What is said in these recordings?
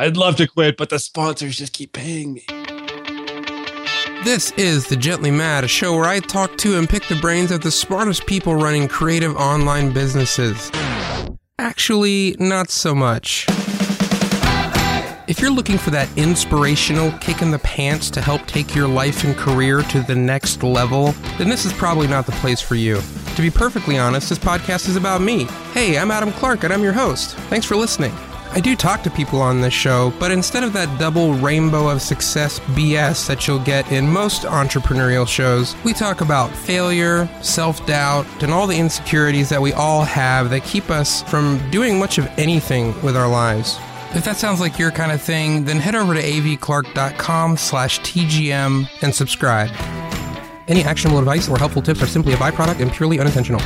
I'd love to quit, but the sponsors just keep paying me. This is The Gently Mad, a show where I talk to and pick the brains of the smartest people running creative online businesses. Actually, not so much. If you're looking for that inspirational kick in the pants to help take your life and career to the next level, then this is probably not the place for you. To be perfectly honest, this podcast is about me. Hey, I'm Adam Clark and I'm your host. Thanks for listening. I do talk to people on this show, but instead of that double rainbow of success BS that you'll get in most entrepreneurial shows, we talk about failure, self doubt, and all the insecurities that we all have that keep us from doing much of anything with our lives. If that sounds like your kind of thing, then head over to avclark.com slash TGM and subscribe. Any actionable advice or helpful tips are simply a byproduct and purely unintentional.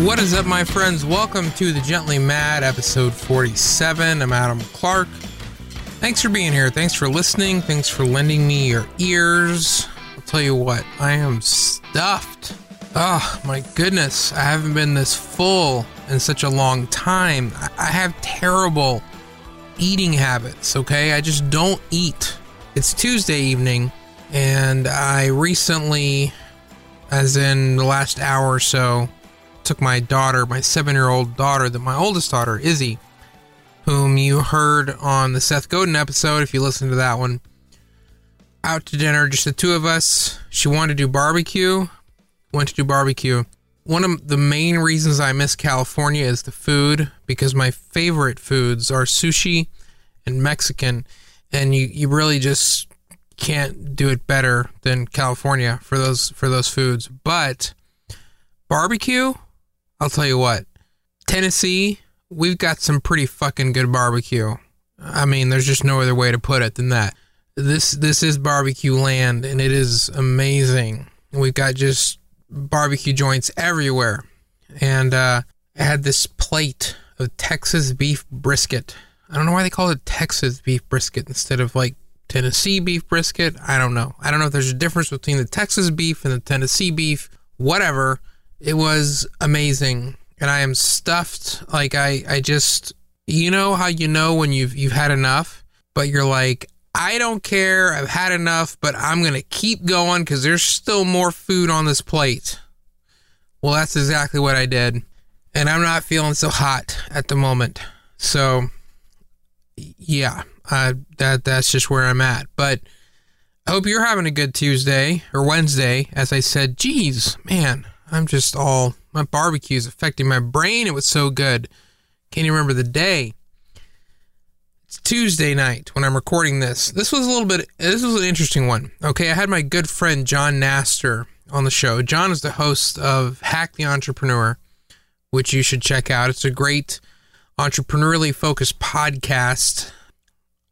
What is up, my friends? Welcome to the Gently Mad, episode 47. I'm Adam Clark. Thanks for being here. Thanks for listening. Thanks for lending me your ears. I'll tell you what, I am stuffed. Oh, my goodness. I haven't been this full in such a long time. I have terrible eating habits, okay? I just don't eat. It's Tuesday evening, and I recently, as in the last hour or so, took my daughter, my seven year old daughter, that my oldest daughter, Izzy, whom you heard on the Seth Godin episode, if you listened to that one, out to dinner, just the two of us. She wanted to do barbecue, went to do barbecue. One of the main reasons I miss California is the food because my favorite foods are sushi and Mexican, and you, you really just can't do it better than California for those for those foods. But barbecue, I'll tell you what, Tennessee, we've got some pretty fucking good barbecue. I mean, there's just no other way to put it than that. This this is barbecue land, and it is amazing. We've got just barbecue joints everywhere, and uh, I had this plate of Texas beef brisket. I don't know why they call it Texas beef brisket instead of like Tennessee beef brisket. I don't know. I don't know if there's a difference between the Texas beef and the Tennessee beef. Whatever. It was amazing, and I am stuffed. Like I, I just, you know how you know when you've you've had enough, but you're like, I don't care. I've had enough, but I'm gonna keep going because there's still more food on this plate. Well, that's exactly what I did, and I'm not feeling so hot at the moment. So, yeah, uh, that that's just where I'm at. But I hope you're having a good Tuesday or Wednesday. As I said, geez, man, I'm just all my barbecue is affecting my brain. It was so good. Can't even remember the day. It's Tuesday night when I'm recording this. This was a little bit. This was an interesting one. Okay, I had my good friend Jon Nastor on the show. Jon is the host of Hack the Entrepreneur, which you should check out. It's a great entrepreneurially focused podcast.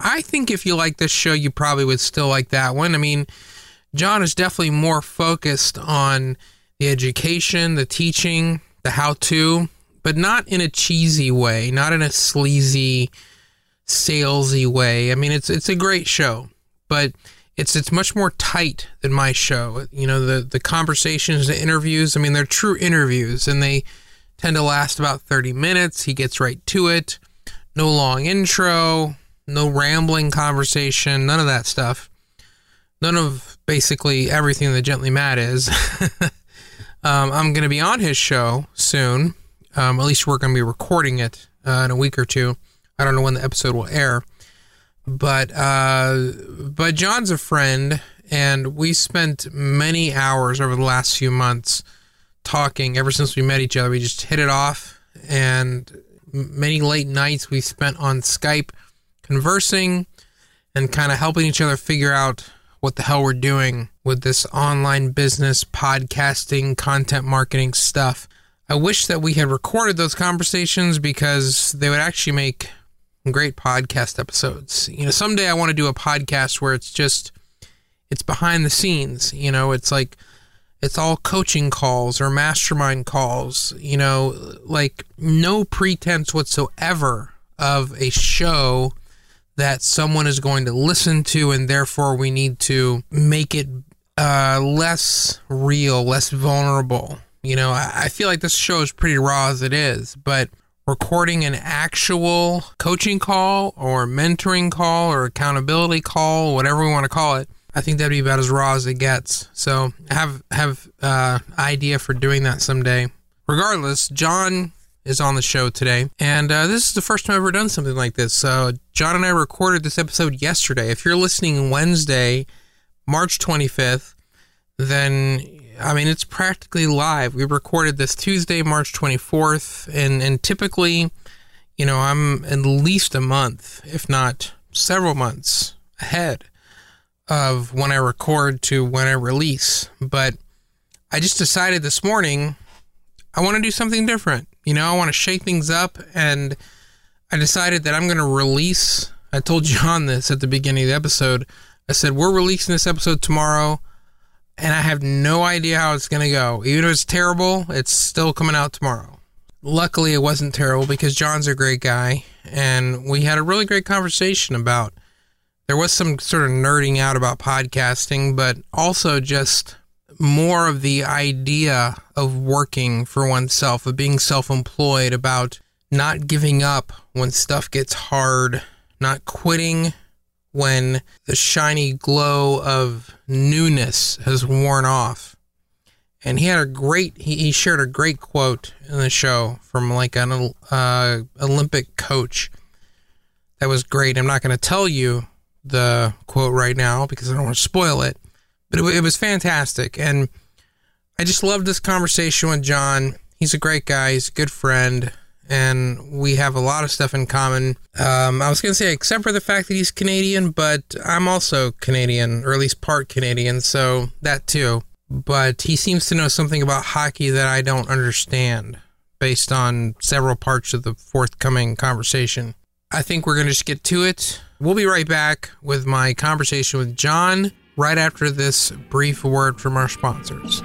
I think if you like this show, you probably would still like that one. I mean, Jon is definitely more focused on the education, the teaching, the how to, but not in a cheesy way, not in a sleazy, salesy way. I mean, it's it's a great show, but it's it's much more tight than my show. You know, the the conversations, the interviews. I mean, they're true interviews, and they tend to last about thirty minutes. He gets right to it. No long intro, no rambling conversation, none of that stuff. None of basically everything that Gently Mad is. Um, I'm going to be on his show soon. Um, at least we're going to be recording it uh, in a week or two. I don't know when the episode will air, but uh, but Jon's a friend, and we spent many hours over the last few months talking. Ever since we met each other, we just hit it off, and many late nights we spent on Skype conversing and kind of helping each other figure out what the hell we're doing with this online business, podcasting, content marketing stuff. I wish that we had recorded those conversations because they would actually make great podcast episodes. You know, someday I want to do a podcast where it's just it's behind the scenes, you know, it's like it's all coaching calls or mastermind calls, you know, like no pretense whatsoever of a show that someone is going to listen to, and therefore we need to make it uh, less real, less vulnerable. You know, I, I feel like this show is pretty raw as it is, but recording an actual coaching call or mentoring call or accountability call, whatever we want to call it, I think that'd be about as raw as it gets. So have have uh, idea for doing that someday. Regardless, Jon is on the show today, and uh, this is the first time I've ever done something like this. So Jon and I recorded this episode yesterday. If you're listening Wednesday, March 25th, then I mean it's practically live. We recorded this Tuesday, March 24th, and and typically, you know, I'm at least a month, if not several months ahead of when I record to when I release. But I just decided this morning I want to do something different. You know, I want to shake things up and I decided that I'm going to release. I told Jon this at the beginning of the episode. I said, We're releasing this episode tomorrow and I have no idea how it's going to go. Even if it's terrible, it's still coming out tomorrow. Luckily, it wasn't terrible because Jon's a great guy and we had a really great conversation about there was some sort of nerding out about podcasting, but also just more of the idea of working for oneself, of being self employed, about not giving up when stuff gets hard, not quitting when the shiny glow of newness has worn off. And he had a great, he, he shared a great quote in the show from like an uh, Olympic coach that was great. I'm not going to tell you the quote right now because I don't want to spoil it, but it, it was fantastic. And I just loved this conversation with Jon. He's a great guy, he's a good friend, and we have a lot of stuff in common. Um, I was going to say, except for the fact that he's Canadian, but I'm also Canadian, or at least part Canadian, so that too. But he seems to know something about hockey that I don't understand based on several parts of the forthcoming conversation. I think we're going to just get to it. We'll be right back with my conversation with Jon right after this brief word from our sponsors.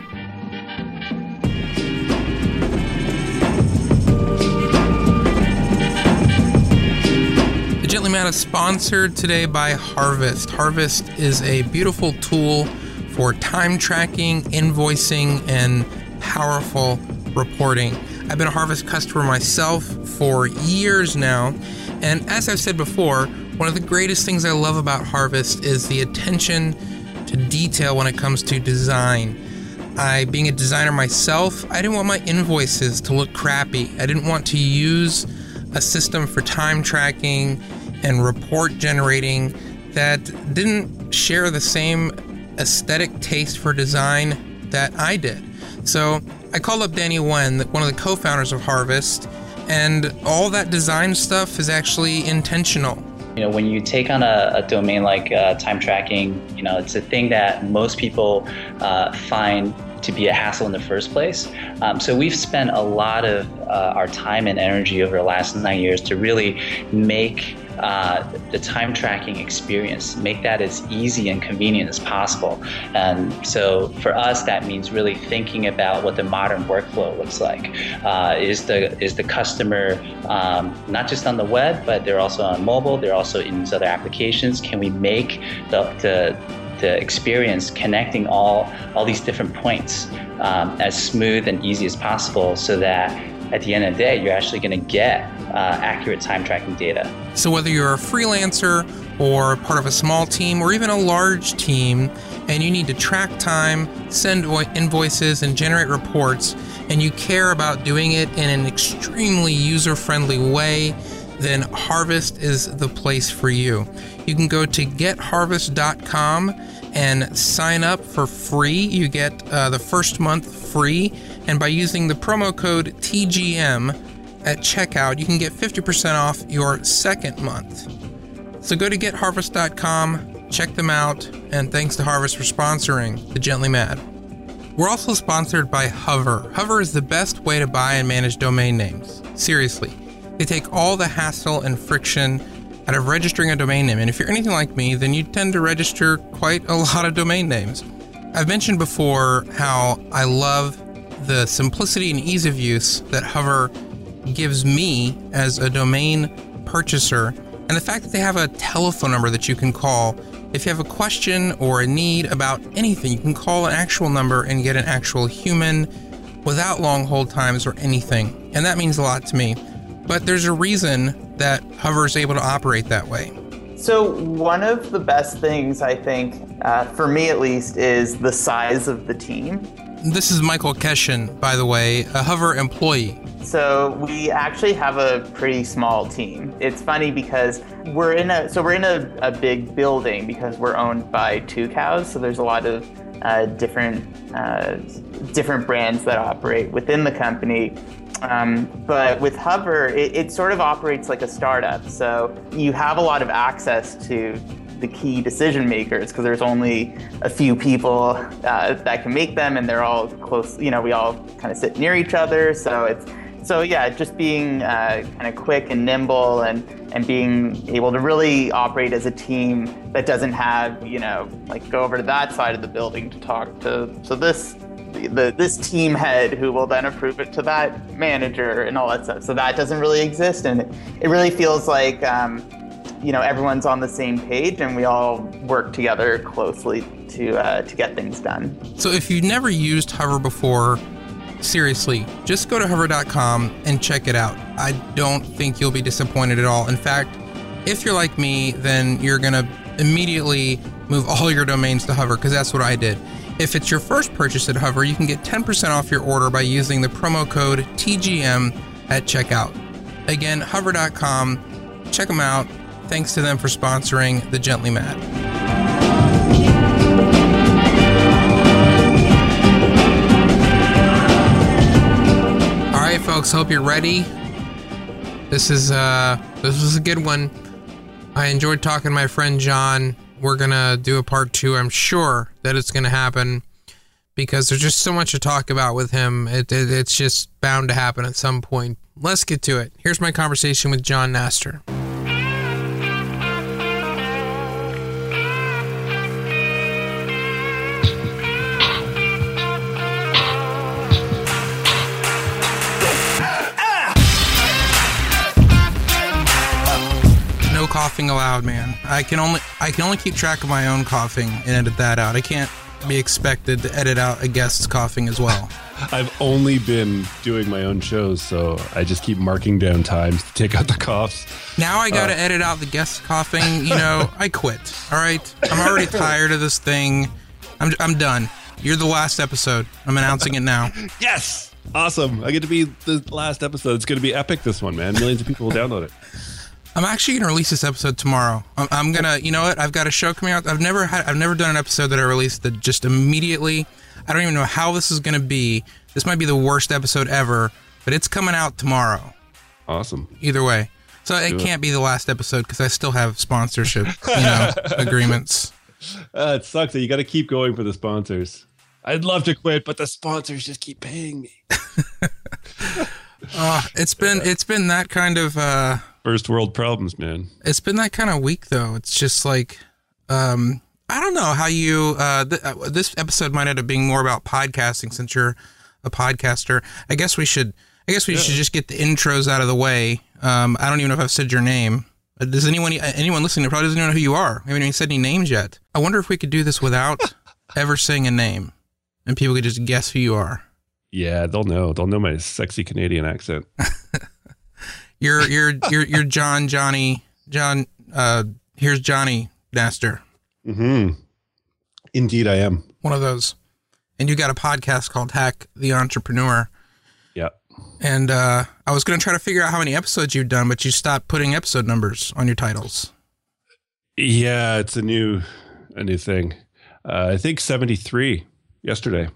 Gently Mad is sponsored today by Harvest. Harvest is a beautiful tool for time tracking, invoicing, and powerful reporting. I've been a Harvest customer myself for years now, and as I've said before, one of the greatest things I love about Harvest is the attention to detail when it comes to design. I, being a designer myself, I didn't want my invoices to look crappy. I didn't want to use a system for time tracking and report generating that didn't share the same aesthetic taste for design that I did. So I called up Danny Wen, one of the co founders of Harvest, and all that design stuff is actually intentional. You know, when you take on a, a domain like uh, time tracking, you know, it's a thing that most people uh, find to be a hassle in the first place. Um, so we've spent a lot of uh, our time and energy over the last nine years to really make uh, the time tracking experience, make that as easy and convenient as possible. And so for us, that means really thinking about what the modern workflow looks like. Uh, is the is the customer um, not just on the web, but they're also on mobile, they're also in these other applications. Can we make the, the the experience connecting all all these different points um, as smooth and easy as possible so that at the end of the day, you're actually going to get uh, accurate time tracking data. So, whether you're a freelancer or part of a small team or even a large team, and you need to track time, send invoices, and generate reports, and you care about doing it in an extremely user friendly way, then Harvest is the place for you. You can go to getharvest.com and sign up for free. You get uh, the first month free and by using the promo code TGM at checkout, you can get 50% off your second month. So go to getharvest.com, check them out, and thanks to Harvest for sponsoring the Gently Mad. We're also sponsored by Hover. Hover is the best way to buy and manage domain names. Seriously, they take all the hassle and friction out of registering a domain name, and if you're anything like me, then you tend to register quite a lot of domain names. I've mentioned before how I love the simplicity and ease of use that Hover gives me as a domain purchaser, and the fact that they have a telephone number that you can call. If you have a question or a need about anything, you can call an actual number and get an actual human without long hold times or anything. And that means a lot to me. But there's a reason that Hover is able to operate that way. So, one of the best things I think, uh, for me at least, is the size of the team. This is Michael Keshin, by the way, a Hover employee. So we actually have a pretty small team. It's funny because we're in a so we're in a, a big building because we're owned by Tucows. So there's a lot of uh, different uh, different brands that operate within the company. Um, but with Hover, it, it sort of operates like a startup. So you have a lot of access to the key decision makers because there's only a few people uh, that can make them, and they're all close. You know, we all kind of sit near each other, so it's so yeah, just being uh, kind of quick and nimble and and being able to really operate as a team that doesn't have you know like go over to that side of the building to talk to so this the, this team head who will then approve it to that manager and all that stuff. So that doesn't really exist, and it, really feels like. Um, you know everyone's on the same page and we all work together closely to uh, to get things done. So if you've never used Hover before, seriously, just go to hover.com and check it out. I don't think you'll be disappointed at all. In fact, if you're like me, then you're to immediately move all your domains to Hover because that's what I did. If it's your first purchase at Hover, you can get 10% off your order by using the promo code TGM at checkout. Again, hover.com. Check them out. Thanks to them for sponsoring the Gently Mad. Folks. Hope you're ready. This is uh this was a good one. I enjoyed talking to my friend Jon. We're gonna do a part two. I'm sure that it's gonna happen because there's just so much to talk about with him. It, it, it's just bound to happen at some point. Let's get to it. Here's my conversation with Jon Nastor. Coughing aloud, man. I can only I can only keep track of my own coughing and edit that out. I can't be expected to edit out a guest's coughing as well. I've only been doing my own shows, so I just keep marking down times to take out the coughs. Now I got to uh, edit out the guest's coughing. You know, I quit. All right, I'm already tired of this thing. I'm I'm done. You're the last episode. I'm announcing it now. yes. Awesome. I get to be the last episode. It's going to be epic, this one, man. Millions of people will download it. I'm actually gonna release this episode tomorrow. I'm, I'm, gonna, you know what? I've got a show coming out. I've never had, I've never done an episode that I released that just immediately. I don't even know how this is gonna be. This might be the worst episode ever, but it's coming out tomorrow. Awesome. Either way, so it, it can't be the last episode because I still have sponsorship, you know, agreements. Uh, it sucks that you got to keep going for the sponsors. I'd love to quit, but the sponsors just keep paying me. uh, it's been it's been that kind of. Uh, first world problems, man. It's been that kind of week though. It's just like um I don't know how you uh, th- uh, this episode might end up being more about podcasting since you're a podcaster. I guess we should I guess we yeah. should just get the intros out of the way. Um I don't even know if I've said your name. Uh, does anyone uh, anyone listening probably doesn't even know who you are? We haven't even said any names yet. I wonder if we could do this without ever saying a name and people could just guess who you are. Yeah, they'll know. They'll know my sexy Canadian accent. You're you're you're you're Jon Johnny Jon. Uh, here's Johnny Nastor. Hmm. Indeed, I am one of those. And you got a podcast called Hack the Entrepreneur. Yep. And uh, I was going to try to figure out how many episodes you've done, but you stopped putting episode numbers on your titles. Yeah, it's a new a new thing. Uh, I think seventy three yesterday.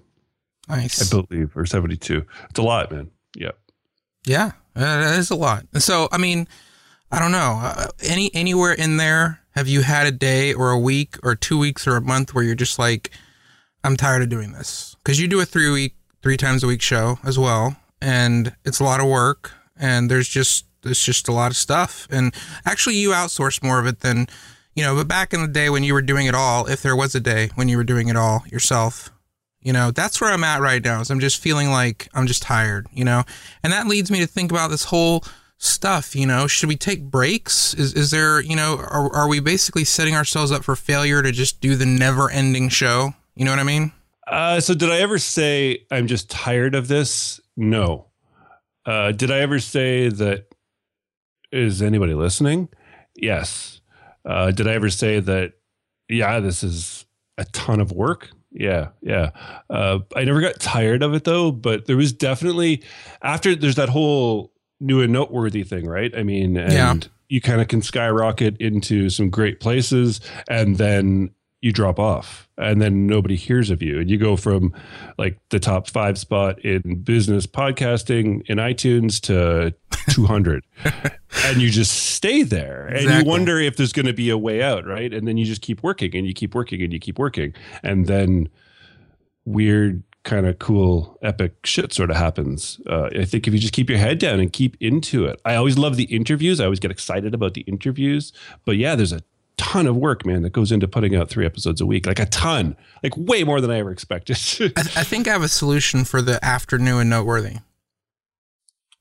Nice. I believe, or seventy two. It's a lot, man. Yep. Yeah, uh, that is a lot. So, I mean, I don't know. Uh, any anywhere in there, have you had a day or a week or two weeks or a month where you're just like, I'm tired of doing this? Because you do a three week, three times a week show as well, and it's a lot of work, and there's just it's just a lot of stuff. And actually, you outsource more of it than you know. But back in the day when you were doing it all, if there was a day when you were doing it all yourself, you know, that's where I'm at right now. Is I'm just feeling like I'm just tired, you know? And that leads me to think about this whole stuff, you know, should we take breaks? Is is there, you know, are are we basically setting ourselves up for failure to just do the never-ending show? You know what I mean? Uh, so did I ever say I'm just tired of this? No. Uh, did I ever say that? Is anybody listening? Yes. Uh, did I ever say that? Yeah, this is a ton of work. Yeah, yeah. Uh, I never got tired of it though, but there was definitely after there's that whole new and noteworthy thing, right? I mean, and Yeah. you kind of can skyrocket into some great places, and then you drop off, and then nobody hears of you, and you go from like the top five spot in business podcasting in iTunes to 200, and you just stay there, and you wonder if there's going to be a way out, right? And then you just keep working, and you keep working, and you keep working, and then weird kind of cool epic shit sort of happens. Uh, i think if you just keep your head down and keep into it. I always love the interviews. I always get excited about the interviews. But yeah there's a ton of work man that goes into putting out three episodes a week like a ton like way more than i ever expected I, I think I have a solution for the afternoon and noteworthy.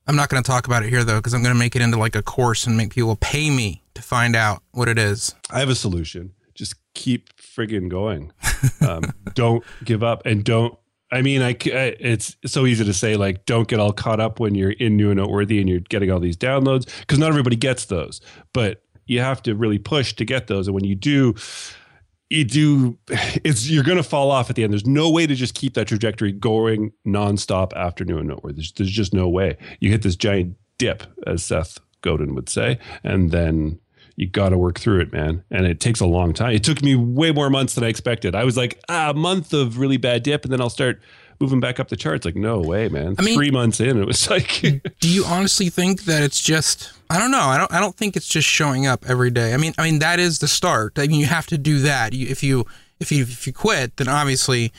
I'm not going to talk about it here though, because I'm going to make it into like a course and make people pay me to find out what it is. i have a solution just keep friggin' going um, don't give up and don't I mean, I. it's so easy to say like, don't get all caught up when you're in new and noteworthy and you're getting all these downloads because not everybody gets those. But you have to really push to get those, and when you do, you do. It's you're going to fall off at the end. There's no way to just keep that trajectory going nonstop after new and noteworthy. There's, there's just no way. You hit this giant dip, as Seth Godin would say, and then you got to work through it, man. And it takes a long time. It took me way more months than I expected. I was like, ah, a month of really bad dip, and then I'll start moving back up the charts. Like, no way, man. I mean- Three months in, it was like, Do you honestly think that it's just? I don't know. I don't. I don't think it's just showing up every day. I mean, I mean that is the start. I mean, you have to do that. You, if you if you if you quit, then obviously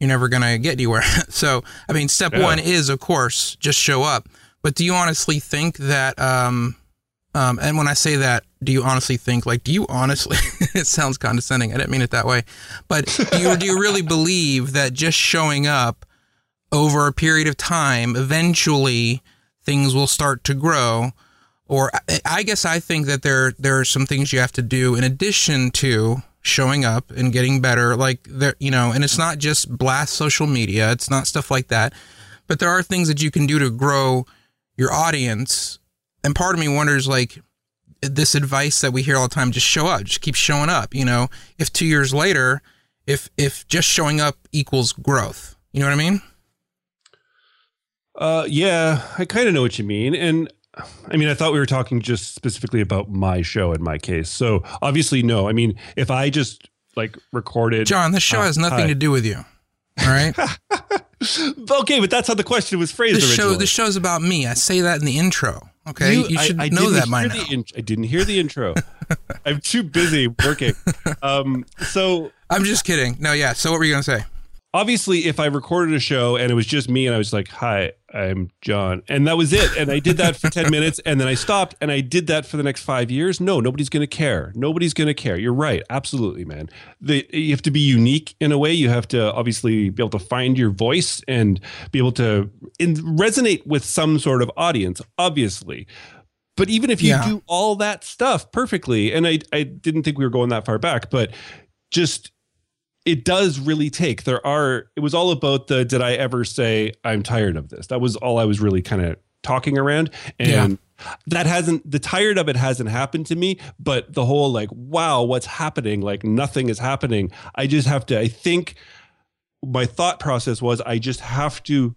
you're never gonna get anywhere. so, I mean, step Yeah. one is of course just show up. But do you honestly think that? Um, um, and when I say that, do you honestly think like? Do you honestly? it sounds condescending. I didn't mean it that way. But do you do you really believe that just showing up over a period of time, eventually things will start to grow? Or I- guess I think that there there are some things you have to do in addition to showing up and getting better. Like there, you know, and it's not just blast social media. It's not stuff like that. But there are things that you can do to grow your audience. And part of me wonders, like, this advice that we hear all the time: just show up, just keep showing up. You know, if two years later, if if just showing up equals growth, you know what I mean? Uh, yeah, I kind of know what you mean. And I mean, I thought we were talking just specifically about my show in my case. So obviously, no. I mean, if I just like recorded. Jon, this show Uh, has nothing hi. to do with you. All right. okay, but that's how the question was phrased this show this show's about me. I say that in the intro. Okay. You, I- should I know didn't that by now. the in- I didn't hear the intro. I'm too busy working. Um, so I'm just kidding. No, yeah. So what were you gonna say? Obviously if I recorded a show and it was just me and I was like, "Hi, I'm Jon," and that was it, and I did that for ten minutes, and then I stopped, and I did that for the next five years. No, nobody's going to care. Nobody's going to care. You're right, absolutely, man. The, you have to be unique in a way. You have to obviously be able to find your voice and be able to in, resonate with some sort of audience. Obviously. But even if you Yeah. do all that stuff perfectly, and I, I didn't think we were going that far back, but just it does really take. There are it was all about the did i ever say i'm tired of this? That was all i was really kind of talking around. And that hasn't the tired of it hasn't happened to me but the whole like wow what's happening? Like nothing is happening. I just have to i think my thought process was i just have to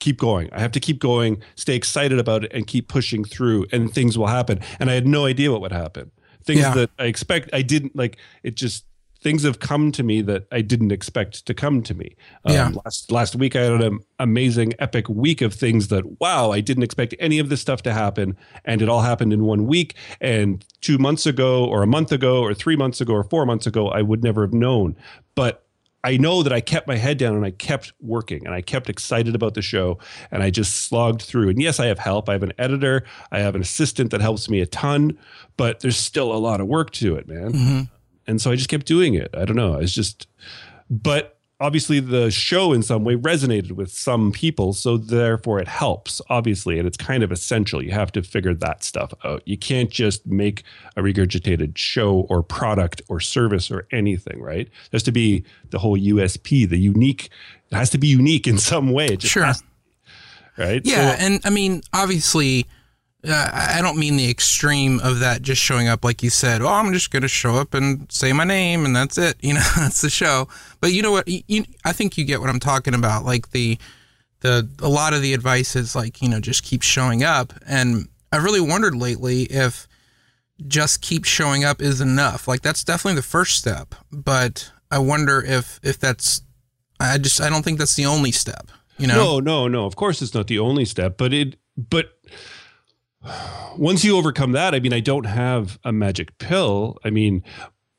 keep going. I have to keep going stay excited about it and keep pushing through and things will happen. And i had no idea what would happen. Things Yeah. that i expect i didn't like it just things have come to me that I didn't expect to come to me. Um, Yeah. Last last week I had an amazing, epic week of things that wow, I didn't expect any of this stuff to happen, and it all happened in one week. And two months ago, or a month ago, or three months ago, or four months ago, I would never have known. But I know that I kept my head down and I kept working and I kept excited about the show and I just slogged through. And yes, I have help. I have an editor, I have an assistant that helps me a ton, but there's still a lot of work to it, man Mhm. And so I just kept doing it. I don't know. It's just, but obviously the show in some way resonated with some people so therefore it helps obviously and it's kind of essential you have to figure that stuff out you can't just make a regurgitated show or product or service or anything right there has to be the whole usp the unique it has to be unique in some way Sure. to right Yeah, So- and I mean, obviously, I don't mean the extreme of that just showing up like you said. Oh, I'm just going to show up and say my name and that's it. You know, that's the show. But you know what? You, I think you get what I'm talking about. Like the the a lot of the advice is like you know just keep showing up. And I've really wondered lately if just keep showing up is enough. Like that's definitely the first step. But I wonder if if that's I just I don't think that's the only step. You know. No, no, no. Of course, it's not the only step, but it, but once you overcome that, I mean, I don't have a magic pill. I mean,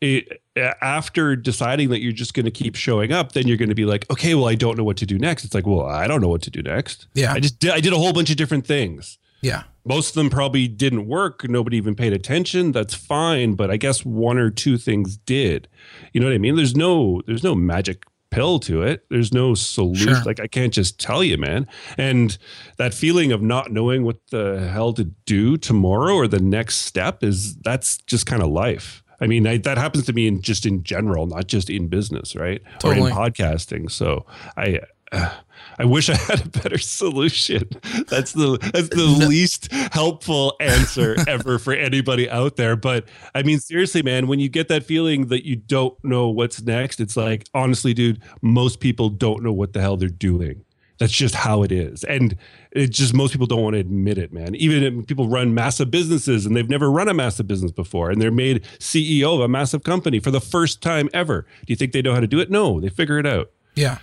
it, after deciding that you're just going to keep showing up, then you're going to be like, okay, well, I don't know what to do next. It's like, well, I don't know what to do next. Yeah. I just did, I did a whole bunch of different things. Yeah. Most of them probably didn't work. Nobody even paid attention. That's fine, but I guess one or two things did. You know what I mean? There's no there's no magic pill to it. There's no solution. Sure. Like I can't just tell you, man. And that feeling of not knowing what the hell to do tomorrow or the next step is that's just kind of life. I mean, I, that happens to me in just in general, not just in business, right? Totally. Or in podcasting. So I. Uh, I wish I had a better solution. That's the that's the least helpful answer ever for anybody out there. But I mean, seriously, man, when you get that feeling that you don't know what's next, it's like honestly, dude, most people don't know what the hell they're doing. That's just how it is, and it just most people don't want to admit it, man. Even people run massive businesses and they've never run a massive business before, and they're made CEO of a massive company for the first time ever. Do you think they know how to do it? No, they figure it out. Yeah.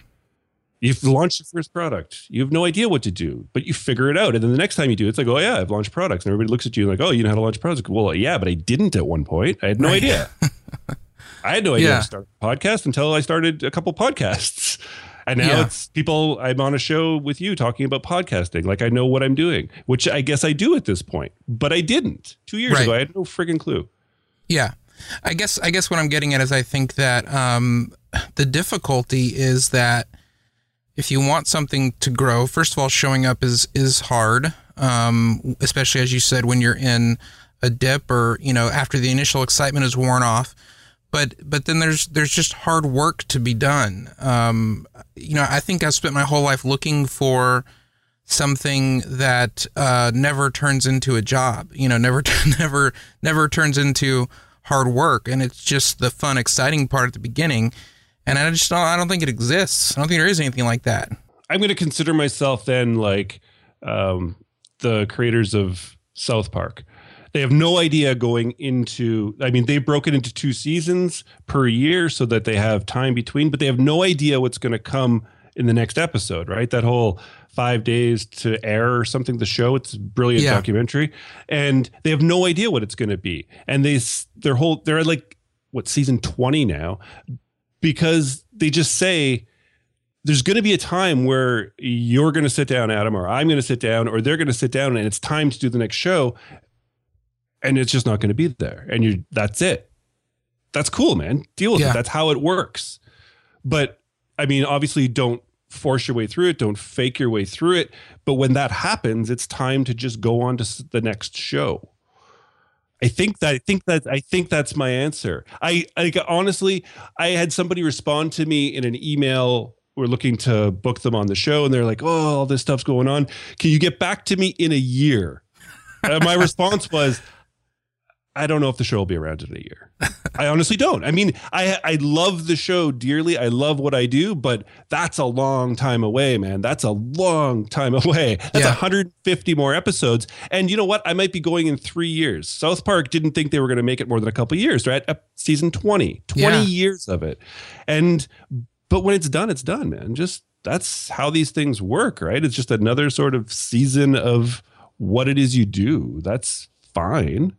You've launched your first product. You have no idea what to do, but you figure it out. And then the next time you do, it, it's like, oh yeah, I've launched products. And everybody looks at you like, oh, you know how to launch products. Well, yeah, but I didn't at one point. I had no Right. idea. I had no idea Yeah. how to start a podcast until I started a couple podcasts. And now Yeah. it's people, I'm on a show with you talking about podcasting. Like I know what I'm doing, which I guess I do at this point, but I didn't. Two years Right. ago, I had no friggin' clue. Yeah. I guess I guess what I'm getting at is I think that um, the difficulty is that if you want something to grow, first of all, showing up is is hard, um, especially as you said when you're in a dip or you know after the initial excitement is worn off. But but then there's there's just hard work to be done. Um, you know, I think I've spent my whole life looking for something that uh, never turns into a job. You know, never never never turns into hard work, and it's just the fun, exciting part at the beginning. And I just don't, I don't think it exists. I don't think there is anything like that. I'm going to consider myself then like um, the creators of South Park. They have no idea going into. I mean, they've broken into two seasons per year so that they have time between, but they have no idea what's going to come in the next episode. Right? That whole five days to air or something. The show. It's a brilliant Yeah. documentary, and they have no idea what it's going to be. And they their whole they're like what season twenty now because they just say there's going to be a time where you're going to sit down, Adam, or I'm going to sit down, or they're going to sit down, and it's time to do the next show, and it's just not going to be there, and you that's it. That's cool, man. Deal with Yeah. it. That's how it works. But I mean, obviously, don't force your way through it. Don't fake your way through it. But when that happens, it's time to just go on to the next show. I think that I think that I think that's my answer. I honestly, I had somebody respond to me in an email. We're looking to book them on the show, and they're like, "Oh, all this stuff's going on. Can you get back to me in a year?" Uh, my response was, "I don't know if the show will be around in a year. I honestly don't. I mean, I I love the show dearly. I love what I do, but that's a long time away, man. That's a long time away. That's Yeah. 150 more episodes. And you know what? I might be going in three years. South Park didn't think they were going to make it more than a couple years. At season 20, 20 Yeah. years of it. And but when it's done, it's done, man. Just that's how these things work, right? It's just another sort of season of what it is you do. That's fine.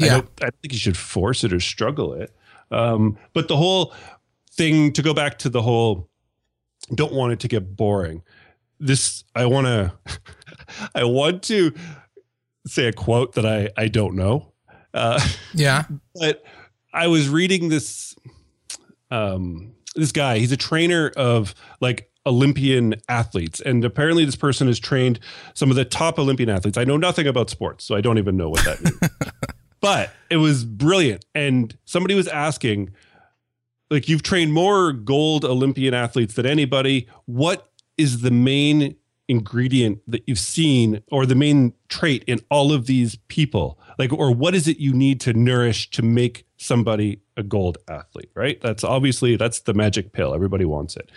I don't, I don't think you should force it or struggle it. Um, but the whole thing to go back to the whole don't want it to get boring. This I want to I want to say a quote that I I don't know. Uh, Yeah. but I was reading this um, this guy. He's a trainer of like Olympian athletes, and apparently this person has trained some of the top Olympian athletes. I know nothing about sports, so I don't even know what that means. but it was brilliant, and somebody was asking, like, you've trained more gold Olympian athletes than anybody. What is the main ingredient that you've seen or the main trait in all of these people? Like or what is it you need to nourish to make somebody a gold athlete right? That's obviously that's the magic pill. Everybody wants it.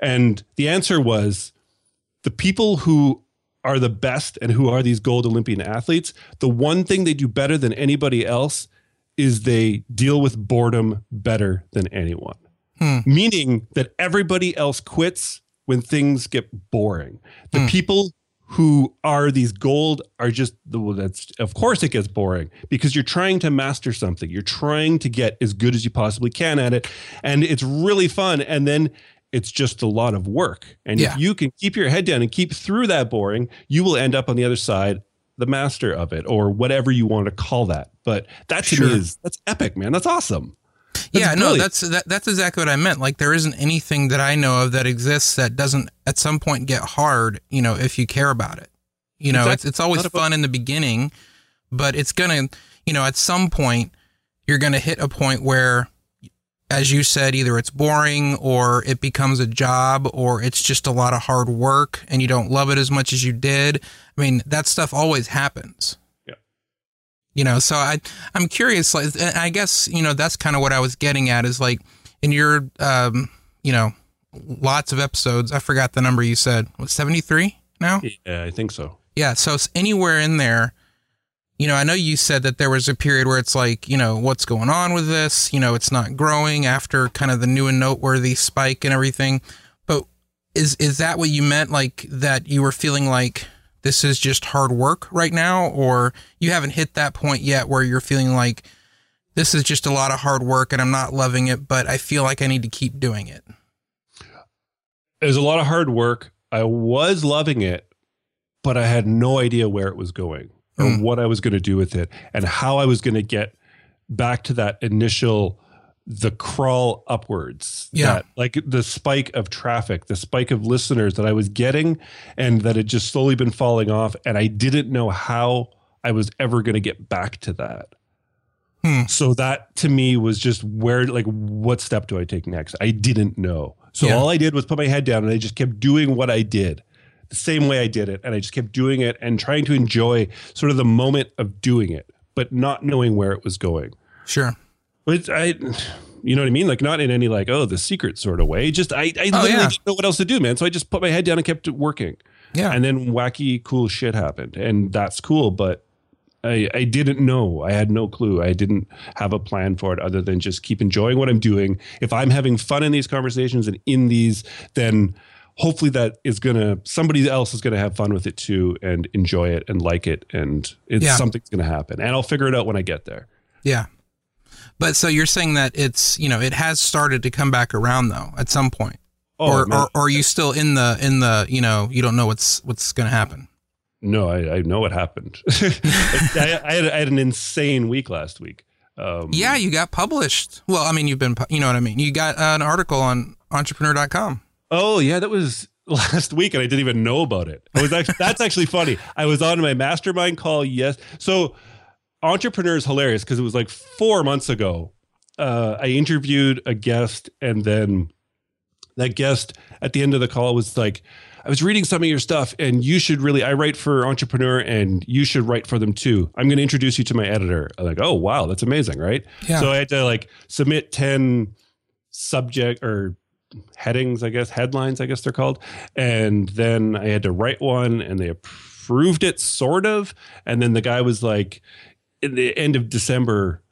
And the answer was the people who are the best and who are these gold olympian athletes the one thing they do better than anybody else is they deal with boredom better than anyone hmm. meaning that everybody else quits when things get boring. The mm. people who are these gold are just the well, that's of course it gets boring because you're trying to master something. You're trying to get as good as you possibly can at it. And it's really fun. And then it's just a lot of work. And yeah. if you can keep your head down and keep through that boring, you will end up on the other side the master of it or whatever you want to call that. But that to sure. me is that's epic, man. That's awesome yeah, no, that's that, that's exactly what I meant. Like there isn't anything that I know of that exists that doesn't at some point get hard. You know, if you care about it. You know, exactly. it's it's always fun in the beginning, but it's gonna, you know, at some point you're gonna hit a point where, as you said, either it's boring or it becomes a job or it's just a lot of hard work and you don't love it as much as you did. I mean, that stuff always happens Yeah. you know so i i'm curious like i guess you know that's kind of what i was getting at is like in your um you know lots of episodes i forgot the number you said was 73 now yeah i think so yeah so anywhere in there you know i know you said that there was a period where it's like you know what's going on with this? You know it's not growing after kind of the new and noteworthy spike and everything. But is is that what you meant? Like that you were feeling like this is just hard work right now, or you haven't hit that point yet where you're feeling like this is just a lot of hard work and I'm not loving it, but I feel like I need to keep doing it? It was a lot of hard work. I was loving it, but I had no idea where it was going or mm. what I was going to do with it and how I was going to get back to that initial the crawl upwards. Yeah. That, like the spike of traffic, the spike of listeners that I was getting and that had just slowly been falling off. And I didn't know how I was ever going to get back to that. Hmm. So that to me was just where, like, what step do I take next? I didn't know. So yeah. all I did was put my head down and I just kept doing what I did the same way I did it. And I just kept doing it and trying to enjoy sort of the moment of doing it, but not knowing where it was going. Sure. But I, you know what I mean? Like not in any like oh the secret sort of way. Just I I oh, literally yeah. didn't know what else to do, man. So I just put my head down and kept working. Yeah. And then wacky cool shit happened, and that's cool. But I I didn't know. I had no clue. I didn't have a plan for it other than just keep enjoying what I'm doing. If I'm having fun in these conversations and in these, then hopefully that is gonna somebody else is gonna have fun with it too and enjoy it and like it and it's yeah. something's gonna happen and I'll figure it out when I get there. Yeah. But so you're saying that it's you know it has started to come back around though at some point, oh, or, or, or are you still in the in the you know you don't know what's what's going to happen? No, I, I know what happened. I, I, had, I had an insane week last week. Um, yeah, you got published. Well, I mean, you've been you know what I mean. You got an article on Entrepreneur.com. Oh yeah, that was last week, and I didn't even know about it. I was actually that's actually funny. I was on my mastermind call. Yes, so Entrepreneur is hilarious because it was like four months ago. Uh, I interviewed a guest, and then that guest at the end of the call was like, I was reading some of your stuff, and you should really. I write for Entrepreneur, and you should write for them too. I'm going to introduce you to my editor. I'm like, oh wow, that's amazing, right? Yeah. So I had to like submit ten subject or headings, I guess headlines, I guess they're called, and then I had to write one, and they approved it, sort of, and then the guy was like, in the end of December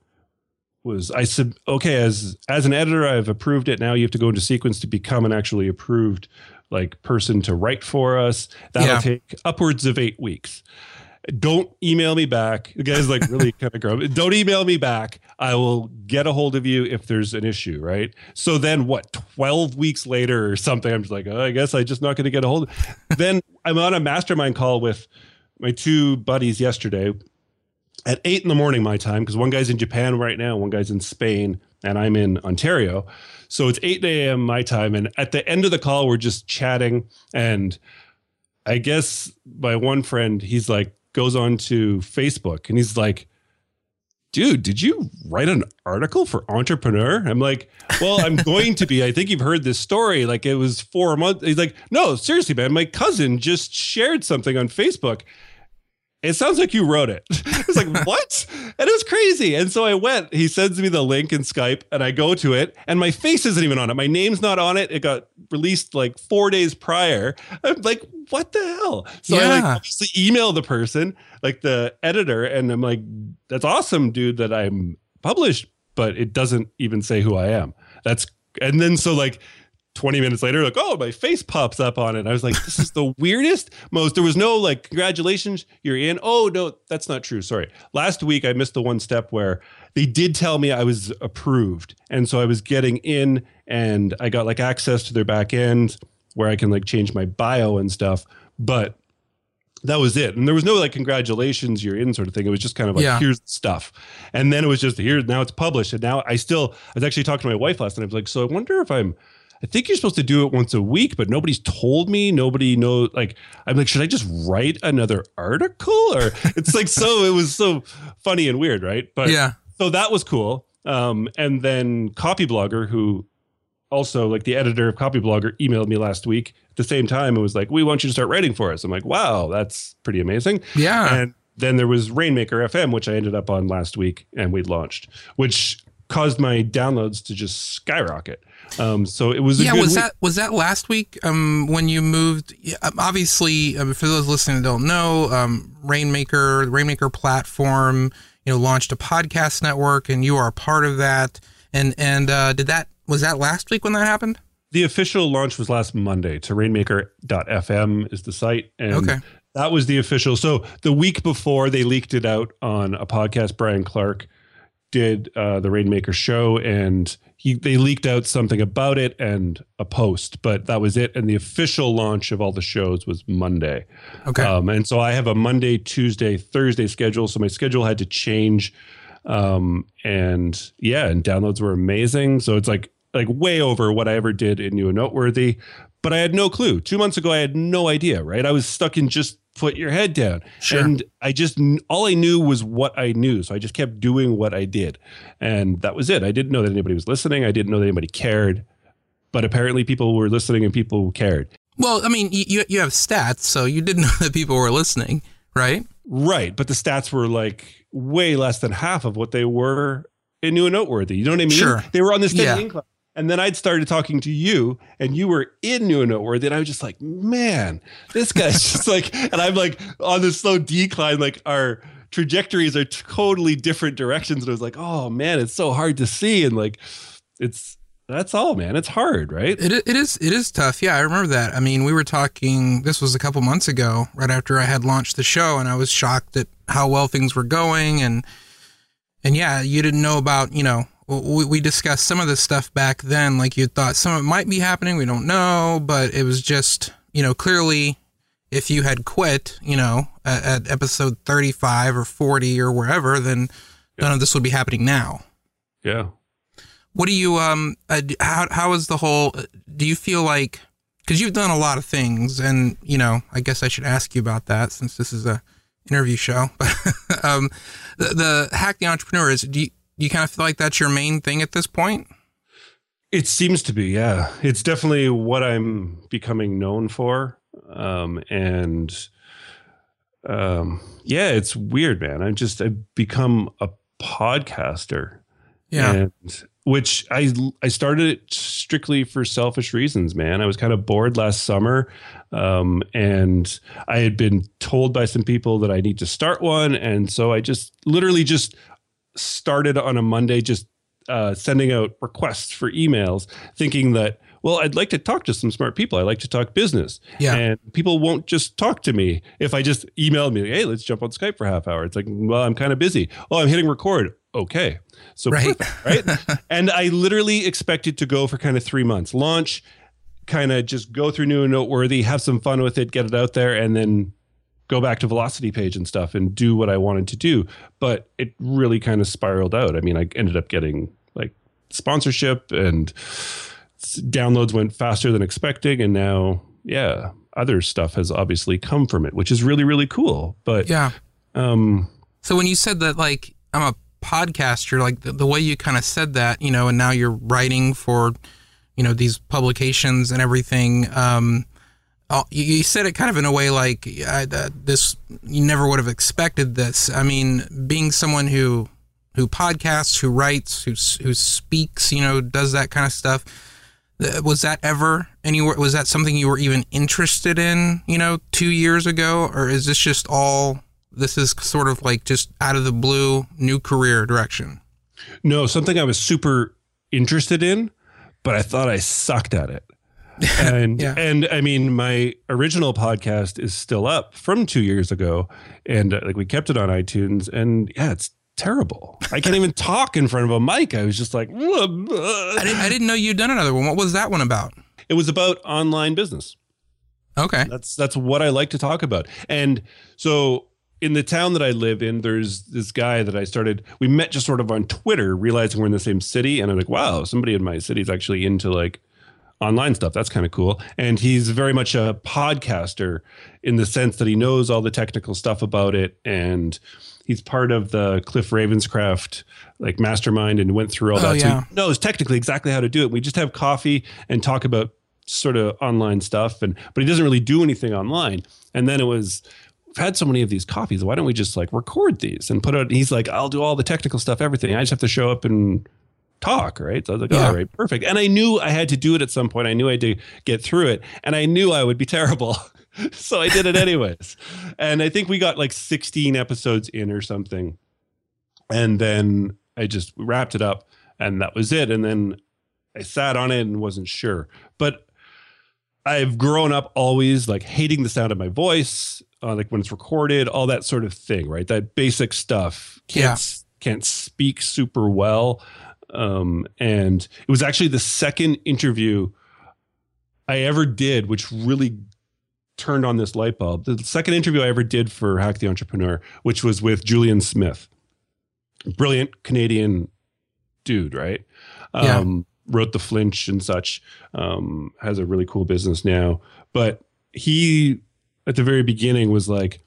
was I said, okay, as as an editor, I've approved it. Now you have to go into sequence to become an actually approved like person to write for us. That'll yeah. take upwards of eight weeks. Don't email me back. The guy's like really kind of grumpy. Don't email me back. I will get a hold of you if there's an issue, right? So then what, 12 weeks later or something, I'm just like, oh, I guess I'm just not going to get a hold Then I'm on a mastermind call with my two buddies yesterday at eight in the morning my time because one guy's in Japan right now, one guy's in Spain, and I'm in Ontario. So it's 8 a.m. my time. And at the end of the call, we're just chatting. And I guess my one friend, he's like, goes on to Facebook and he's like, dude, did you write an article for Entrepreneur? I'm like, well, I'm going to be. I think you've heard this story. Like it was four months. He's like, no, seriously, man. My cousin just shared something on Facebook it sounds like you wrote it. I was like, what? And it was crazy. And so I went, he sends me the link in Skype and I go to it and my face isn't even on it. My name's not on it. It got released like four days prior. I'm like, what the hell? So yeah. I like obviously email the person, like the editor, and I'm like, that's awesome, dude, that I'm published, but it doesn't even say who I am. That's and then so like 20 minutes later, like, oh, my face pops up on it. I was like, this is the weirdest, most. There was no like, congratulations, you're in. Oh, no, that's not true. Sorry. Last week, I missed the one step where they did tell me I was approved. And so I was getting in and I got like access to their back end where I can like change my bio and stuff. But that was it. And there was no like congratulations, you're in sort of thing. It was just kind of like yeah. here's the stuff. And then it was just here now it's published. And now I still I was actually talking to my wife last night. I was like, so I wonder if I'm I think you're supposed to do it once a week, but nobody's told me. Nobody knows. Like, I'm like, should I just write another article? Or it's like so. It was so funny and weird, right? But yeah. So that was cool. Um, and then Copyblogger, who also like the editor of Copyblogger, emailed me last week at the same time and was like, "We want you to start writing for us." I'm like, "Wow, that's pretty amazing." Yeah. And then there was Rainmaker FM, which I ended up on last week, and we launched, which caused my downloads to just skyrocket. Um, so it was yeah. was week. that was that last week um, when you moved? Um, obviously, um, for those listening that don't know, um, Rainmaker, the Rainmaker platform, you know, launched a podcast network, and you are a part of that. And and uh, did that was that last week when that happened? The official launch was last Monday. To Rainmaker.fm is the site, and okay. that was the official. So the week before they leaked it out on a podcast, Brian Clark did uh, the Rainmaker show, and he they leaked out something about it and a post, but that was it. And the official launch of all the shows was Monday. Okay. Um, and so I have a Monday, Tuesday, Thursday schedule. So my schedule had to change. Um, and yeah, and downloads were amazing. So it's like like way over what I ever did in New and Noteworthy. But I had no clue. Two months ago, I had no idea. Right, I was stuck in just put your head down. Sure. And I just, all I knew was what I knew. So I just kept doing what I did. And that was it. I didn't know that anybody was listening. I didn't know that anybody cared. But apparently people were listening and people cared. Well, I mean, you, you have stats, so you didn't know that people were listening, right? Right. But the stats were like way less than half of what they were in New and Noteworthy. You know what I mean? Sure. They were on this steady yeah. incline. And then I'd started talking to you, and you were in New and Noteworthy, and I was just like, man, this guy's just like, and I'm like on this slow decline, like our trajectories are totally different directions. And I was like, oh man, it's so hard to see, and like, it's that's all, man. It's hard, right? It it is it is tough. Yeah, I remember that. I mean, we were talking. This was a couple months ago, right after I had launched the show, and I was shocked at how well things were going, and and yeah, you didn't know about you know we, we discussed some of this stuff back then. Like you thought some of it might be happening. We don't know, but it was just, you know, clearly if you had quit, you know, at, at episode 35 or 40 or wherever, then yeah. none of this would be happening now. Yeah. What do you, um, uh, how, how is the whole, do you feel like, cause you've done a lot of things and, you know, I guess I should ask you about that since this is a interview show, but, um, the, the hack the entrepreneur is, do you, you kind of feel like that's your main thing at this point? It seems to be, yeah. It's definitely what I'm becoming known for. Um, and um, yeah, it's weird, man. I just I've become a podcaster. Yeah. And which I I started it strictly for selfish reasons, man. I was kind of bored last summer, um, and I had been told by some people that I need to start one, and so I just literally just started on a Monday just uh, sending out requests for emails, thinking that, well, I'd like to talk to some smart people. I like to talk business. Yeah. And people won't just talk to me if I just email me, hey, let's jump on Skype for a half hour. It's like, well, I'm kind of busy. Oh, I'm hitting record. Okay. So, right. Perfect, right? and I literally expected to go for kind of three months, launch, kind of just go through new and noteworthy, have some fun with it, get it out there, and then go back to VelocityPage and stuff and do what I wanted to do. But it really kind of spiraled out. I mean, I ended up getting like sponsorship and downloads went faster than expecting. And now, yeah, other stuff has obviously come from it, which is really, really cool. But Yeah. um, So when you said that, like, I'm a podcaster, like the, the way you kind of said that, you know, and now you're writing for, you know, these publications and everything. Um, Oh, you, you said it kind of in a way like I, that this you never would have expected this. I mean, being someone who who podcasts, who writes, who who speaks, you know, does that kind of stuff. Was that ever anywhere? Was that something you were even interested in? You know, two years ago, or is this just all? This is sort of like just out of the blue, new career direction. no, something I was super interested in, but I thought I sucked at it. and Yeah. and I mean, my original podcast is still up from two years ago, and uh, like we kept it on iTunes, and yeah, it's terrible. I can't even talk in front of a mic. I was just like, I didn't, I didn't know you'd done another one. What was that one about? it was about online business. Okay. That's that's what I like to talk about. And so in the town that I live in, there's this guy that I started. We met just sort of on Twitter, realizing we're in the same city, and I'm like, wow, somebody in my city is actually into like online stuff. That's kind of cool. And he's very much a podcaster in the sense that he knows all the technical stuff about it, and he's part of the Cliff Ravenscraft like mastermind and went through all Oh, that. So he knows technically exactly how to do it. We just have coffee and talk about sort of online stuff and but he doesn't really do anything online and then it was we've had so many of these coffees why don't we just like record these and put out he's like i'll do all the technical stuff everything i just have to show up and talk right? So i was like Yeah. all right perfect. And i knew i had to do it at some point. I knew i had to get through it and i knew i would be terrible. So i did it anyways. And i think we got like 16 episodes in or something. And then i just wrapped it up and that was it. And then i sat on it and wasn't sure. But I've grown up always like hating the sound of my voice, uh, like when it's recorded, all that sort of thing, right? That basic stuff. Can't Yeah. can't speak super well, um, and it was actually the second interview I ever did, which really turned on this light bulb. The second interview I ever did for Hack the Entrepreneur, which was with Julien Smith, brilliant Canadian dude, right? Yeah. Um, wrote the flinch and such um, has a really cool business now but he at the very beginning was like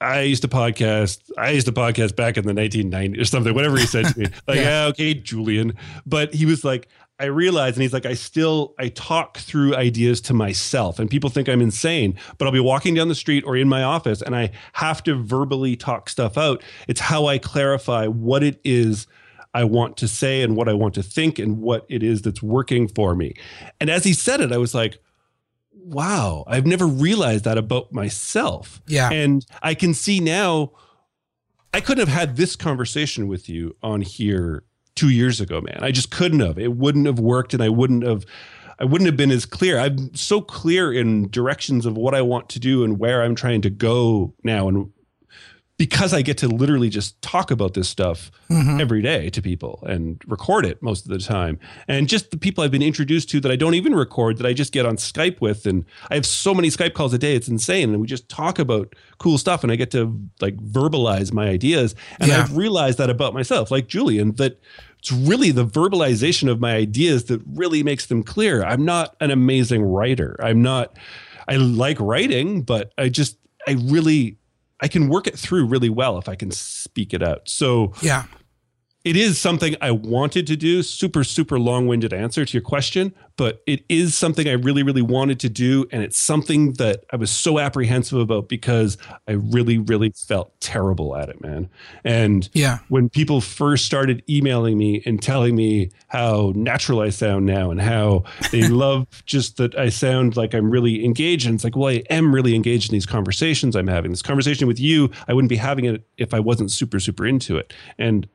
i used to podcast i used to podcast back in the 1990s or something whatever he said to me like Yeah. yeah. okay julien but he was like i realized and he's like i still i talk through ideas to myself and people think i'm insane but i'll be walking down the street or in my office and i have to verbally talk stuff out it's how i clarify what it is I want to say and what I want to think and what it is that's working for me. And as he said it, I was like, wow, I've never realized that about myself. Yeah. And I can see now, I couldn't have had this conversation with you on here two years ago, man. I just couldn't have. It wouldn't have worked and I wouldn't have. I wouldn't have been as clear. I'm so clear in directions of what I want to do and where I'm trying to go now. And because I get to literally just talk about this stuff Mhm. every day to people and record it most of the time. And just the people I've been introduced to that I don't even record that I just get on Skype with. And I have so many Skype calls a day. It's insane. And we just talk about cool stuff and I get to like verbalize my ideas. And Yeah. I've realized that about myself, like Julien, that it's really the verbalization of my ideas that really makes them clear. I'm not an amazing writer. I'm not, I like writing, but I just, I really, I can work it through really well if I can speak it out. So Yeah. It is something I wanted to do. Super, super long winded answer to your question, but it is something I really, really wanted to do. And it's something that I was so apprehensive about because I really, really felt terrible at it, man. And Yeah. when people first started emailing me and telling me how natural I sound now and how they love just that I sound like I'm really engaged. And it's like, well, I am really engaged in these conversations I'm having. This conversation with you, I wouldn't be having it if I wasn't super, super into it. And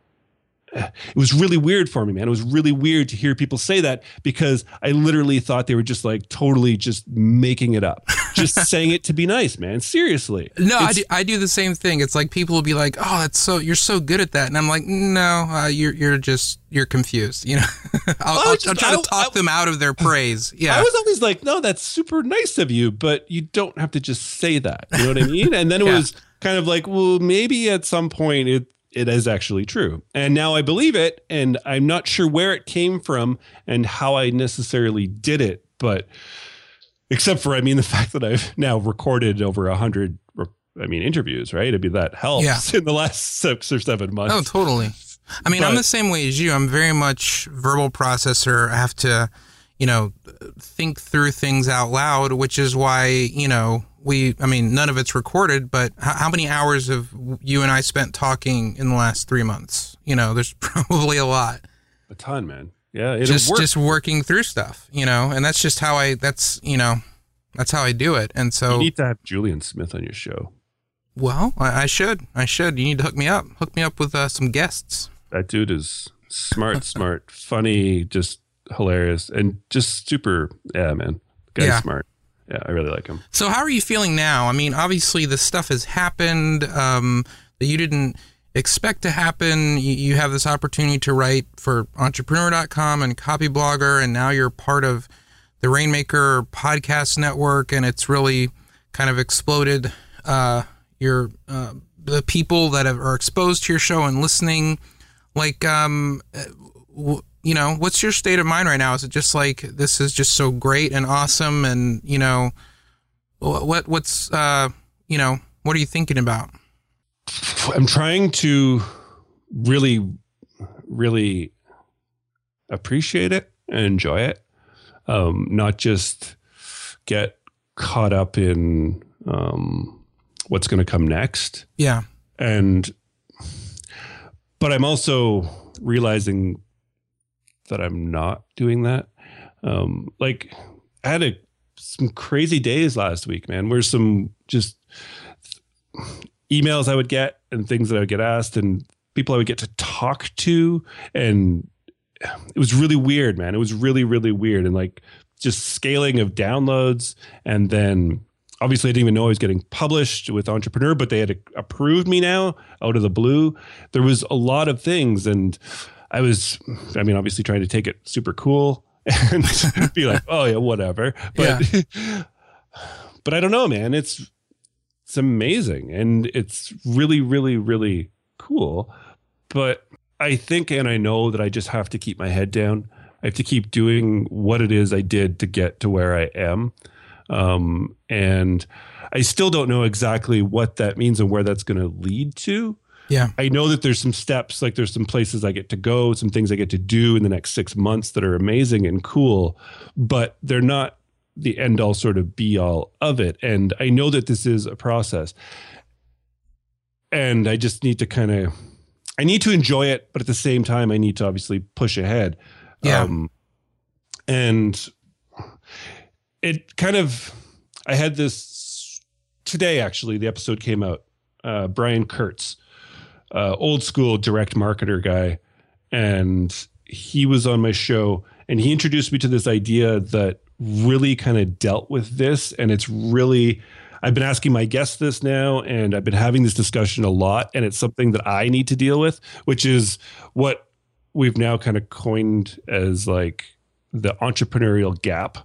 it was really weird for me, man. It was really weird to hear people say that because I literally thought they were just like totally just making it up, just saying it to be nice, man. Seriously. No, I do, I do the same thing. It's like people will be like, "Oh, that's so you're so good at that," and I'm like, "No, uh, you're you're just you're confused." You know, I'll, I'll, just- I'll try to talk I- them out of their praise. Yeah, I was always like, no, that's super nice of you, but you don't have to just say that. You know what I mean? And then it Yeah. was kind of like, well, maybe at some point it it is actually true. And now I believe it, and I'm not sure where it came from and how I necessarily did it, but except for, I mean, the fact that I've now recorded over a hundred, I mean, interviews, right? I mean, that helps Yeah. in the last six or seven months. Oh, totally. I mean, I'm the same way as you. I'm very much verbal processor. I have to, you know, think through things out loud, which is why, you know, we, I mean, none of it's recorded, but how, how many hours have you and I spent talking in the last three months? You know, there's probably a lot. a ton, man. Yeah, it just works. just working through stuff, you know, and that's just how I, that's, you know, that's how I do it. And so, you need to have Julien Smith on your show. well, I, I should, I should. You need to hook me up, hook me up with uh, some guests. That dude is smart, smart, funny, just hilarious, and just super. Yeah, man. Guy's Yeah. smart. Yeah, I really like him. So how are you feeling now? I mean, obviously this stuff has happened um, that you didn't expect to happen. You, you have this opportunity to write for entrepreneur.com and copyblogger, and now you're part of the Rainmaker podcast network, and it's really kind of exploded uh, your uh, the people that have, are exposed to your show and listening. Like, um, uh, w- you know, what's your state of mind right now? Is it just like this is just so great and awesome, and you know, what what's uh, you know, what are you thinking about? I'm trying to really, really appreciate it and enjoy it. Um, not just get caught up in um, what's going to come next. Yeah, and but i'm also realizing that i'm not doing that. Um like i had a some crazy days last week man where some just emails i would get and things that i would get asked and people i would get to talk to. And it was really weird man. It was really really weird and like just scaling of downloads. And then obviously I didn't even know I was getting published with Entrepreneur, but they had approved me now out of the blue. There was a lot of things, and I was, I mean, obviously trying to take it super cool and be like, oh yeah, whatever. But, but I don't know, man. It's it's amazing, and it's really, really, really cool. But I think, and I know that I just have to keep my head down. I have to keep doing what it is I did to get to where I am. Um, and I still don't know exactly what that means and where that's going to lead to. Yeah, I know that there's some steps, like there's some places I get to go, some things I get to do in the next six months that are amazing and cool, but they're not the end all sort of be all of it. And I know that this is a process. And I just need to kind of, I need to enjoy it, but at the same time, I need to obviously push ahead. Yeah. Um, and it kind of, I had this today actually, the episode came out. Uh, Brian Kurtz, uh, old school direct marketer guy. And he was on my show and he introduced me to this idea that really kind of dealt with this. And it's really, I've been asking my guests this now, and I've been having this discussion a lot. And it's something that I need to deal with, which is what we've now kind of coined as like the entrepreneurial gap,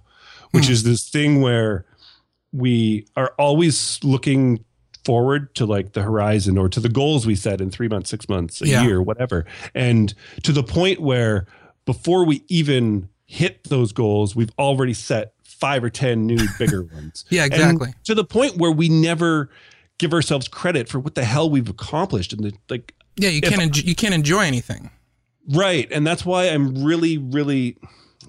which is this thing where we are always looking forward to like the horizon or to the goals we set in three months, six months, a Yeah. year, whatever. And to the point where before we even hit those goals, we've already set five or 10 new bigger ones. Yeah, And exactly. to the point where we never give ourselves credit for what the hell we've accomplished. And the, like, yeah. You can't enj- you can't enjoy anything. Right. And that's why I'm really, really.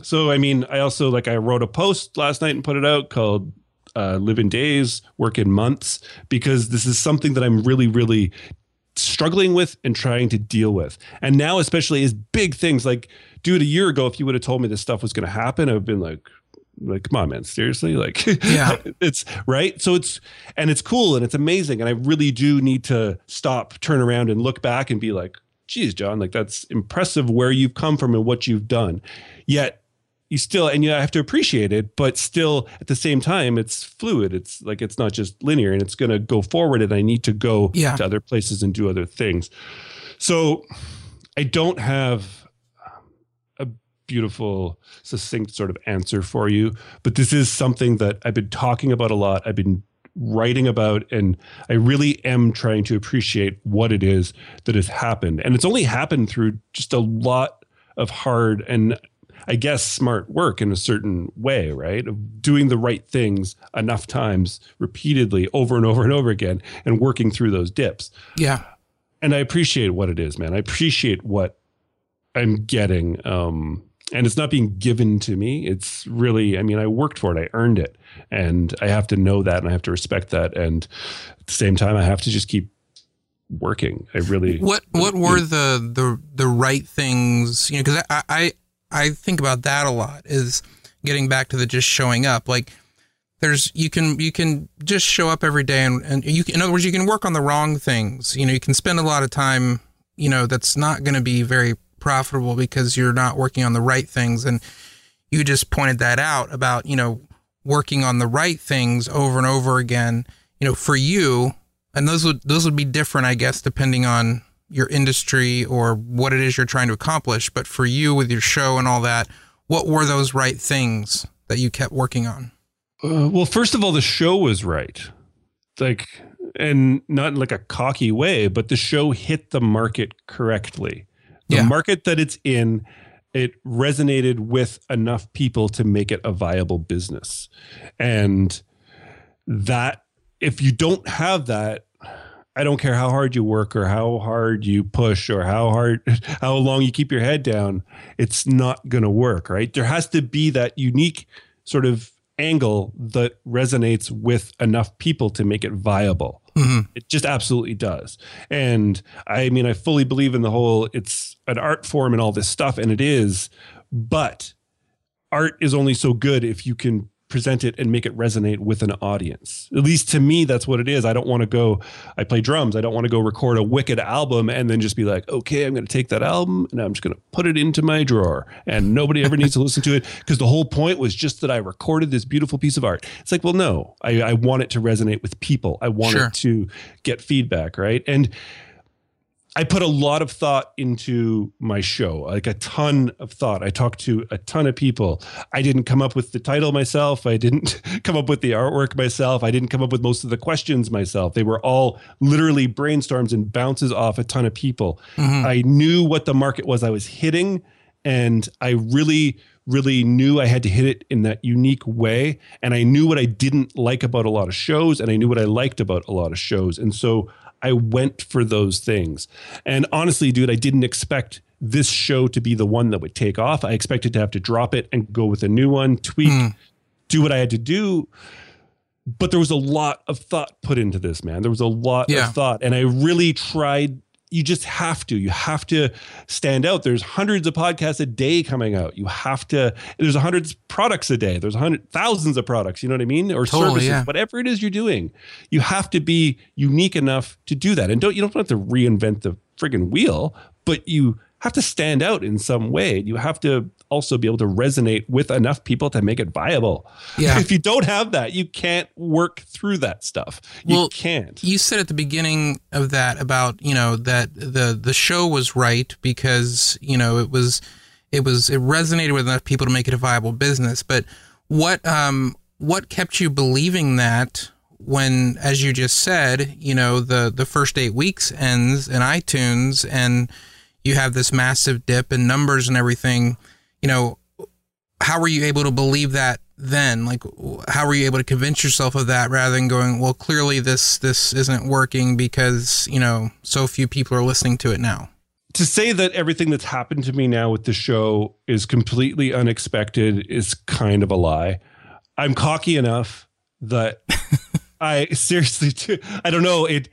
So, I mean, I also like I wrote a post last night and put it out called uh, Live in Days, Work in Months, because this is something that I'm really, really struggling with and trying to deal with. And now, especially, is big things like, dude, a year ago, if you would have told me this stuff was going to happen, I've been like, like come on man seriously like Yeah. it's right so it's and it's cool and it's amazing and i really do need to stop turn around and look back and be like geez jon like that's impressive where you've come from and what you've done yet you still and you have to appreciate it but still at the same time it's fluid it's like it's not just linear and it's going to go forward and i need to go Yeah. to other places and do other things so i don't have um, a beautiful succinct sort of answer for you but this is something that i've been talking about a lot i've been writing about and I really am trying to appreciate what it is that has happened. And it's only happened through just a lot of hard and I guess smart work in a certain way, right? Of doing the right things enough times repeatedly over and over and over again and working through those dips. Yeah. And I appreciate what it is, man. I appreciate what I'm getting. Um, and it's not being given to me. It's really, I mean, I worked for it, I earned it. And I have to know that and I have to respect that. And at the same time, I have to just keep working. I really. What What were the the the right things? You know, because I, I I think about that a lot. Is getting back to the just showing up. Like there's you can you can just show up every day and and you can, in other words you can work on the wrong things. You know, you can spend a lot of time. You know, that's not going to be very profitable because you're not working on the right things. And you just pointed that out about you know working on the right things over and over again. You know, for you, and those would those would be different, I guess, depending on your industry or what it is you're trying to accomplish. But for you, with your show and all that, what were those right things that you kept working on? Uh, well, first of all, the show was right. Like, and not in like a cocky way, but the show hit the market correctly. The Yeah. market that it's in, it resonated with enough people to make it a viable business. And that, if you don't have that, I don't care how hard you work or how hard you push or how hard, how long you keep your head down, it's not going to work, right? There has to be that unique sort of angle that resonates with enough people to make it viable. Mhm. It just absolutely does. And I mean, I fully believe in the whole it's an art form and all this stuff, and it is, but art is only so good if you can present it and make it resonate with an audience. At least to me, that's what it is. I don't want to go, I play drums. I don't want to go record a wicked album and then just be like, okay, I'm going to take that album and I'm just going to put it into my drawer and nobody ever needs to listen to it because the whole point was just that I recorded this beautiful piece of art. It's like, well, no, I, I want it to resonate with people. I want Sure. it to get feedback, right? And I put a lot of thought into my show, like a ton of thought. I talked to a ton of people. I didn't come up with the title myself. I didn't come up with the artwork myself. I didn't come up with most of the questions myself. They were all literally brainstorms and bounces off a ton of people. Mm-hmm. I knew what the market was I was hitting, and I really really knew I had to hit it in that unique way. And I knew what I didn't like about a lot of shows, and I knew what I liked about a lot of shows. And so I went for those things. And honestly, dude, I didn't expect this show to be the one that would take off. I expected to have to drop it and go with a new one, tweak, hmm. do what I had to do. But there was a lot of thought put into this, man. There was a lot Yeah. of thought. And I really tried. You just have to. You have to stand out. There's hundreds of podcasts a day coming out. You have to. There's hundreds of products a day. There's hundred thousands of products. You know what I mean? Or Totally, services, yeah. whatever it is you're doing. You have to be unique enough to do that. And don't you don't have to reinvent the friggin' wheel, but you have to stand out in some way. You have to also be able to resonate with enough people to make it viable. Yeah. If you don't have that, you can't work through that stuff. You Well, can't. You said at the beginning of that about you know that the the show was right because you know it was it was it resonated with enough people to make it a viable business. But what um what kept you believing that when, as you just said, you know the the first eight weeks ends in iTunes and you have this massive dip in numbers and everything. You know, how were you able to believe that then like how were you able to convince yourself of that rather than going well clearly this this isn't working because you know so few people are listening to it now to say that everything that's happened to me now with the show is completely unexpected is kind of a lie. I'm cocky enough that I seriously do. I don't know it.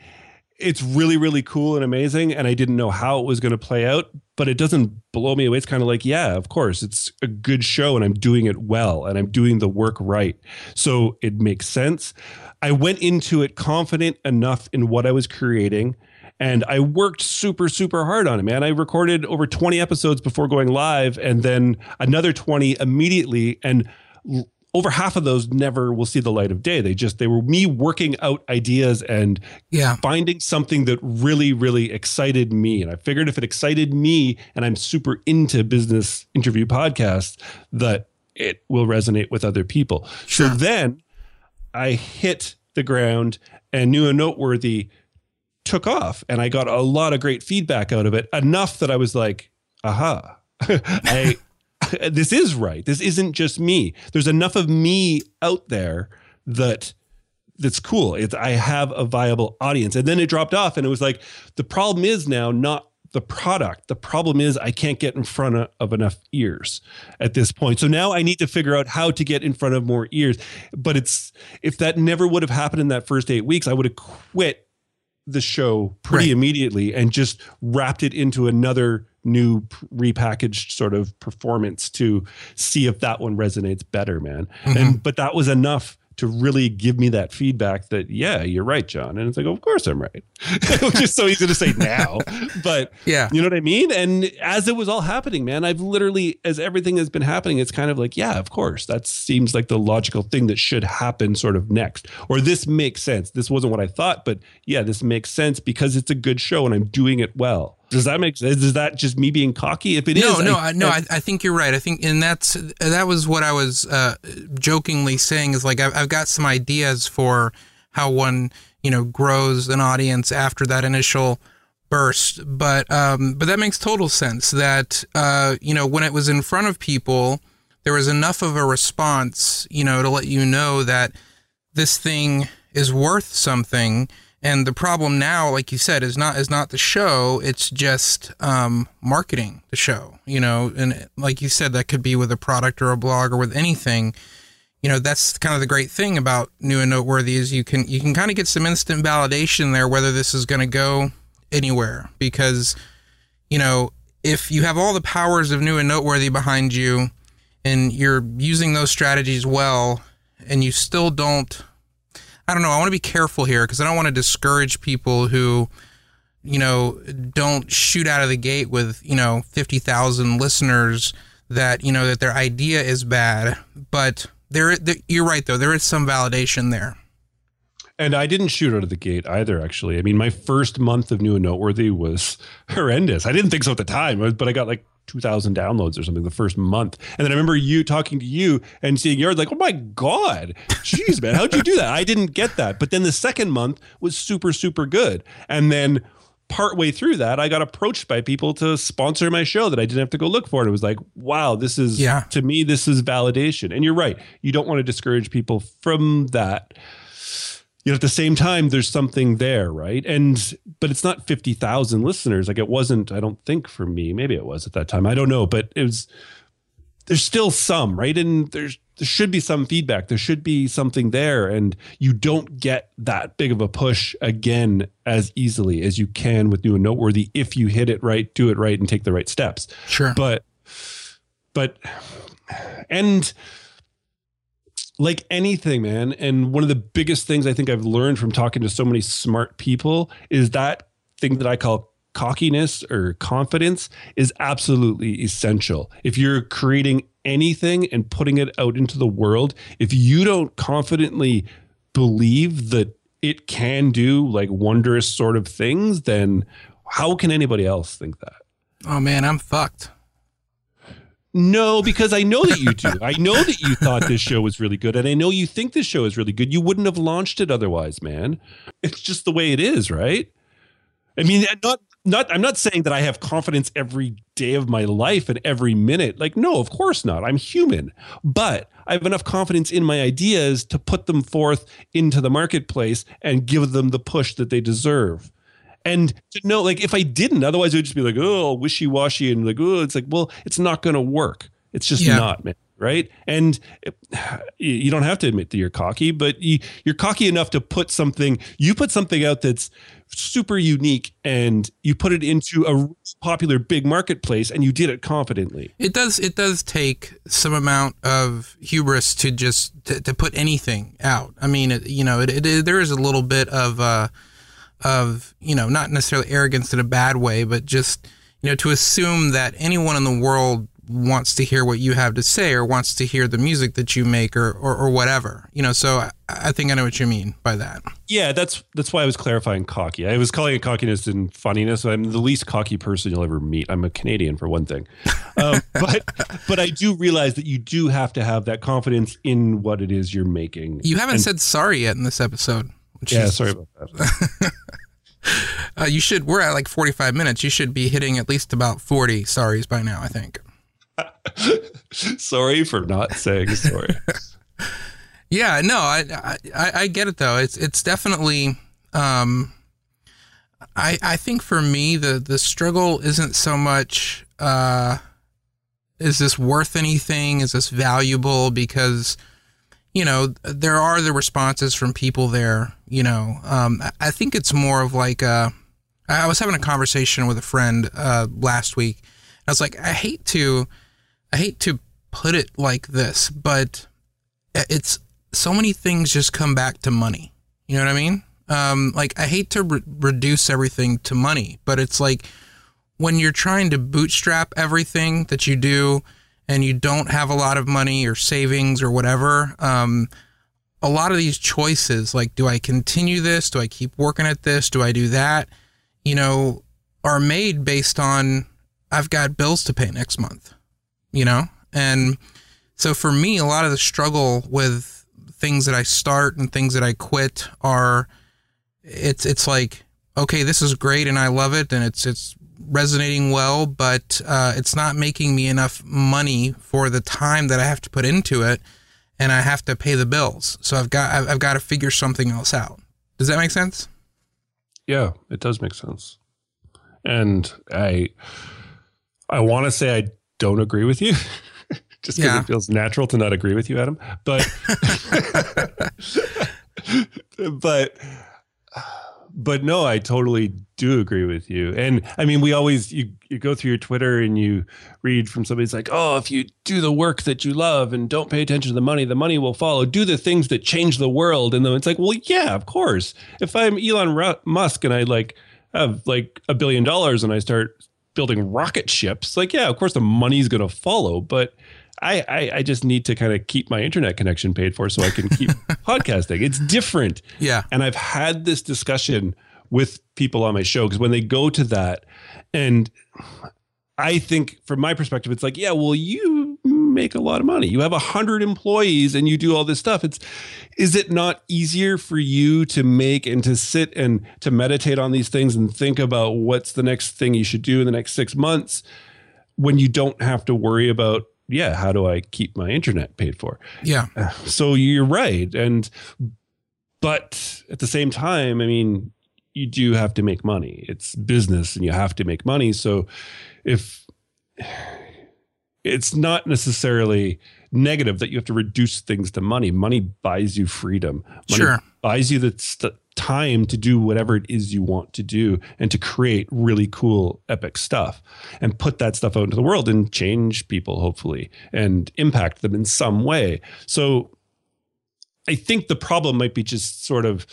It's really really cool and amazing, and I didn't know how it was going to play out, but it doesn't blow me away. It's kind of like, yeah, of course, it's a good show, and I'm doing it well, and I'm doing the work right, so it makes sense. I went into it confident enough in what I was creating and I worked super, super hard on it, man. I recorded over 20 episodes before going live and then another 20 immediately. And over half of those never will see the light of day. They just, they were me working out ideas and yeah finding something that really, really excited me. And I figured if it excited me and I'm super into business interview podcasts, that it will resonate with other people. Sure. So then I hit the ground and new and noteworthy took off and I got a lot of great feedback out of it enough that I was like aha I this is right this isn't just me there's enough of me out there that that's cool it's I have a viable audience and then it dropped off and it was like the problem is now not the product. The problem is I can't get in front of, of, enough ears at this point. So now I need to figure out how to get in front of more ears. But it's if that never would have happened in that first eight weeks, I would have quit the show pretty right. immediately and just wrapped it into another new repackaged sort of performance to see if that one resonates better, man. Mm-hmm. And but that was enough to really give me that feedback that yeah you're right jon. And it's like of course i'm right. Which is so easy to say now but yeah. you know what i mean? And as it was all happening man i've literally as everything has been happening it's kind of like yeah of course that seems like the logical thing that should happen sort of next. Or this makes sense. This wasn't what i thought but yeah this makes sense because it's a good show and i'm doing it well does that make sense? Is that just me being cocky? If it no, is, no, I, no. I, I, think you're right. I think, and that's that was what I was uh, jokingly saying. Is like I've, I've got some ideas for how one you know grows an audience after that initial burst, but um, but that makes total sense. That uh, you know when it was in front of people, there was enough of a response, you know, to let you know that this thing is worth something and the problem now, like you said, is not is not the show. It's just um, marketing the show. You know, and like you said, that could be with a product or a blog or with anything. You know, that's kind of the great thing about new and noteworthy is you can you can kind of get some instant validation there whether this is going to go anywhere because you know if you have all the powers of new and noteworthy behind you and you're using those strategies well and you still don't I don't know. I want to be careful here because I don't want to discourage people who, you know, don't shoot out of the gate with, you know, 50,000 listeners that, you know, that their idea is bad. But there, there, you're right, though. There is some validation there. And I didn't shoot out of the gate either, actually. I mean, my first month of New and Noteworthy was horrendous. I didn't think so at the time, but I got like 2,000 downloads or something the first month. And then I remember you talking to you and seeing yours like, oh my God, jeez, man, how'd you do that? I didn't get that. But then the second month was super, super good. And then partway through that, I got approached by people to sponsor my show that I didn't have to go look for. And it was like, wow, this is, yeah. to me, this is validation. And you're right. You don't want to discourage people from that you know, at the same time, there's something there, right? And but it's not fifty thousand listeners. Like it wasn't. I don't think for me. Maybe it was at that time. I don't know, but it was. There's still some, right? And there's there should be some feedback. There should be something there, and you don't get that big of a push again as easily as you can with new and noteworthy if you hit it right, do it right, and take the right steps. Sure. But, but, and like anything, man. And one of the biggest things I think I've learned from talking to so many smart people is that thing that I call cockiness or confidence is absolutely essential. If you're creating anything and putting it out into the world, if you don't confidently believe that it can do like wondrous sort of things, then how can anybody else think that? Oh man, I'm fucked. No, because I know that you do. I know that you thought this show was really good, and I know you think this show is really good. You wouldn't have launched it otherwise, man. It's just the way it is, right? I mean, not not. I'm not saying that I have confidence every day of my life and every minute. Like, no, of course not. I'm human, but I have enough confidence in my ideas to put them forth into the marketplace and give them the push that they deserve. And to know, like, if I didn't, otherwise it would just be like, oh, wishy washy and like, oh, it's like, well, it's not going to work. It's just yeah. not, man. Right. And it, you don't have to admit that you're cocky, but you, you're cocky enough to put something, you put something out that's super unique and you put it into a popular big marketplace and you did it confidently. It does, it does take some amount of hubris to just, to, to put anything out. I mean, it, you know, it, it, there is a little bit of, uh, of you know not necessarily arrogance in a bad way, but just you know to assume that anyone in the world wants to hear what you have to say or wants to hear the music that you make or or, or whatever. You know, so I, I think I know what you mean by that. Yeah, that's that's why I was clarifying cocky. I was calling it cockiness and funniness. I'm the least cocky person you'll ever meet. I'm a Canadian for one thing, um, but but I do realize that you do have to have that confidence in what it is you're making. You haven't And- said sorry yet in this episode. Yeah, is, sorry about that. Uh, you should. We're at like 45 minutes. You should be hitting at least about 40 sorries by now. I think. sorry for not saying sorry. Yeah, no, I, I I I get it though. It's it's definitely um I I think for me the the struggle isn't so much uh is this worth anything? Is this valuable because you know, there are the responses from people there, you know. Um I- think it's more of like uh I was having a conversation with a friend uh last week. I was like I hate to I hate to put it like this, but it's so many things just come back to money. You know what I mean? Um, like I hate to re- reduce everything to money, but it's like when you're trying to bootstrap everything that you do and you don't have a lot of money or savings or whatever, um, a lot of these choices, like do I continue this? Do I keep working at this? Do I do that? You know, are made based on I've got bills to pay next month, you know? And so for me, a lot of the struggle with things that I start and things that I quit are it's it's like okay, this is great and I love it and it's it's resonating well, but uh, it's not making me enough money for the time that I have to put into it, and I have to pay the bills. So I've got I've, I've got to figure something else out. Does that make sense? Yeah, it does make sense. And I I want to say I don't agree with you. Just because Yeah. it feels natural to not agree with you, Adam. But but but no, I totally do agree with you. And I mean, we always you you go through your Twitter and you read from somebody's like, oh, if you do the work that you love and don't pay attention to the money, the money will follow. Do the things that change the world. And then it's like, well, yeah, of course. If I'm Elon Musk and I like have like a billion dollars and I start building rocket ships, like, yeah, of course the money's going to follow. But I, I, I just need to kind of keep my internet connection paid for so I can keep podcasting. It's different. Yeah. And I've had this discussion with people on my show because when they go to that, and I think from my perspective, it's like, yeah, well, you make a lot of money. You have a hundred employees and you do all this stuff. It's is it not easier for you to make and to sit and to meditate on these things and think about what's the next thing you should do in the next six months when you don't have to worry about, yeah, how do I keep my internet paid for? Yeah. So you're right. And, but at the same time, I mean, you do have to make money. It's business and you have to make money. So if it's not necessarily negative that you have to reduce things to money, money buys you freedom. Money Sure. buys you the st- time to do whatever it is you want to do and to create really cool, epic stuff and put that stuff out into the world and change people, hopefully, and impact them in some way. So I think the problem might be just sort of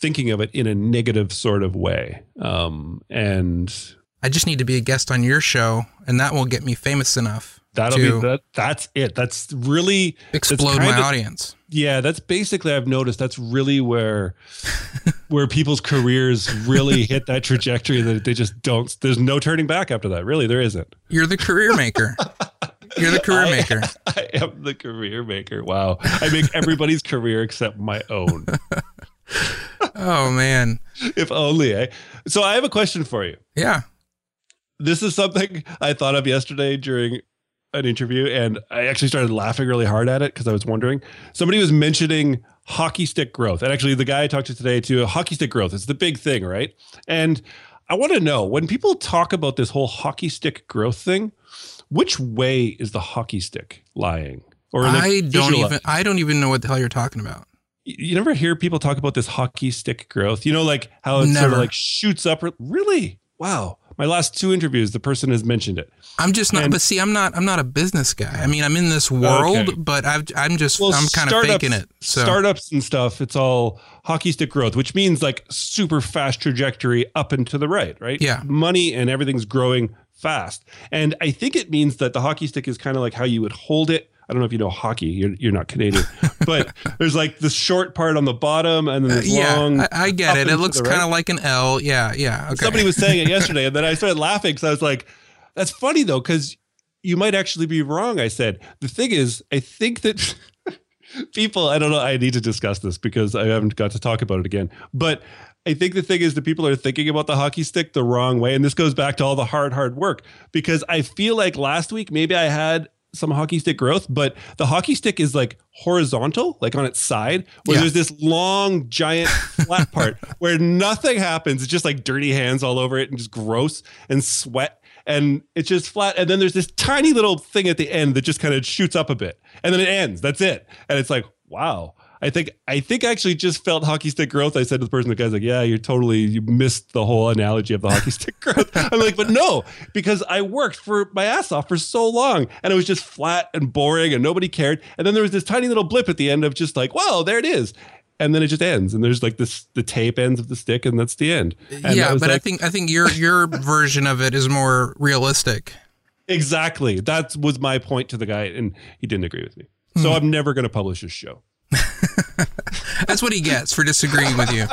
thinking of it in a negative sort of way. Um, and I just need to be a guest on your show, and that will get me famous enough that'll be that. That's it. That's really explode kind my of- audience. Yeah, that's basically I've noticed that's really where where people's careers really hit that trajectory that they just don't there's no turning back after that. Really, there isn't. You're the career maker. You're the career I- maker. I am the career maker. Wow. I make everybody's career except my own. Oh man. if only. Eh? So I have a question for you. Yeah. This is something I thought of yesterday during an interview, and I actually started laughing really hard at it because I was wondering. Somebody was mentioning hockey stick growth. And actually, the guy I talked to today, too, hockey stick growth is the big thing, right? And I want to know when people talk about this whole hockey stick growth thing, which way is the hockey stick lying? Or I don't even I don't even know what the hell you're talking about. you you never hear people talk about this hockey stick growth. You know, like how it sort of like shoots up. Really? Wow. My last two interviews, the person has mentioned it. I'm just not And- but see I'm not I'm not a business guy. I mean I'm in this world, Okay. but I've I'm just Well, I'm kind of faking it. So Startups and stuff, it's all hockey stick growth, which means like super fast trajectory up and to the right, right? Yeah. Money and everything's growing fast. And I think it means that the hockey stick is kind of like how you would hold it. I don't know if you know hockey. You're, you're not Canadian, but there's like the short part on the bottom, and then Uh, there's yeah, long. I, I get it. It looks the kind right. of like an L. Yeah, yeah. Okay. Somebody was saying it yesterday, and then I started laughing because I was like, "That's funny though, because you might actually be wrong." I said the thing is, I think that people. I don't know. I need to discuss this because I haven't got to talk about it again, but. I think the thing is that people are thinking about the hockey stick the wrong way. And this goes back to all the hard, hard work because I feel like last week maybe I had some hockey stick growth, but the hockey stick is like horizontal, like on its side, where Yeah. there's this long, giant flat part where nothing happens. It's just like dirty hands all over it and just gross and sweat. And it's just flat. And then there's this tiny little thing at the end that just kind of shoots up a bit. And then it ends. That's it. And it's like, wow. I think I think I actually just felt hockey stick growth. I said to the person, the guy's like, "Yeah, you're totally you missed the whole analogy of the hockey stick growth." I'm like, "But no, because I worked for my ass off for so long, and it was just flat and boring, and nobody cared. And then there was this tiny little blip at the end of just like, "Well, there it is," and then it just ends, and there's like this the tape ends of the stick, and that's the end. And yeah, but I think I think your your version of it is more realistic. exactly that was my point to the guy, and he didn't agree with me. So Hmm. I'm never going to publish his show. That's what he gets for disagreeing with you.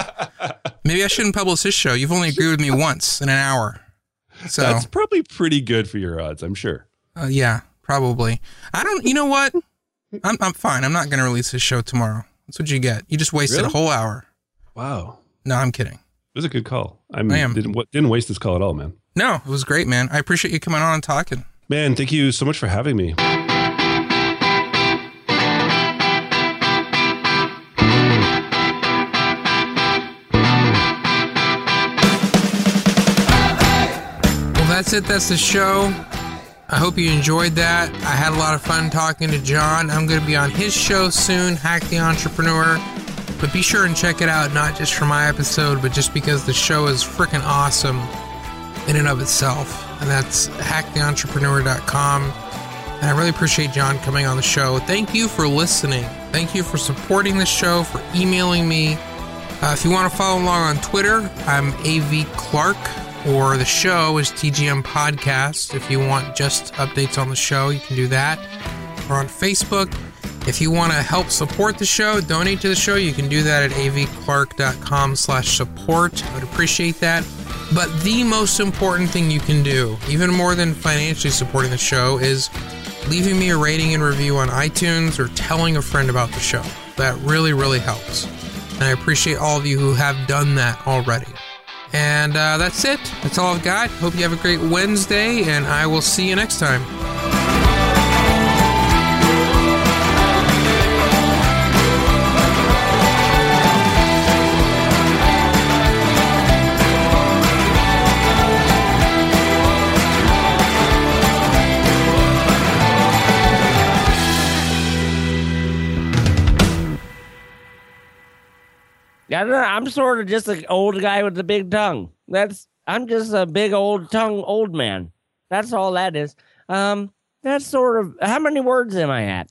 Maybe I shouldn't publish this show. You've only agreed with me once in an hour. So That's probably pretty good for your odds, I'm sure. uh, yeah, probably. I don't. You know what? I'm I'm fine. I'm not going to release this show tomorrow. That's what you get. You just wasted Really? a whole hour. Wow. No, I'm kidding. It was a good call. I'm, I am. Didn't, didn't waste this call at all, man. No, it was great, man. I appreciate you coming on and talking. Man, thank you so much for having me. That's it. That's the show. I hope you enjoyed that. I had a lot of fun talking to Jon. I'm going to be on his show soon, Hack the Entrepreneur. But be sure and check it out, not just for my episode, but just because the show is freaking awesome in and of itself. And that's hacktheentrepreneur.com. And I really appreciate Jon coming on the show. Thank you for listening. Thank you for supporting the show, for emailing me. Uh, if you want to follow along on Twitter, I'm AV Clark, or the show is TGM Podcast. If you want just updates on the show, you can do that. Or on Facebook. If you want to help support the show, donate to the show, you can do that at avclark.com slash support. I would appreciate that. But the most important thing you can do, even more than financially supporting the show, is leaving me a rating and review on iTunes or telling a friend about the show. That really, really helps. And I appreciate all of you who have done that already. And uh, that's it. That's all I've got. Hope you have a great Wednesday, and I will see you next time. I don't know, I'm sort of just an old guy with a big tongue. That's I'm just a big old tongue old man. That's all that is. Um, that's sort of how many words am I at?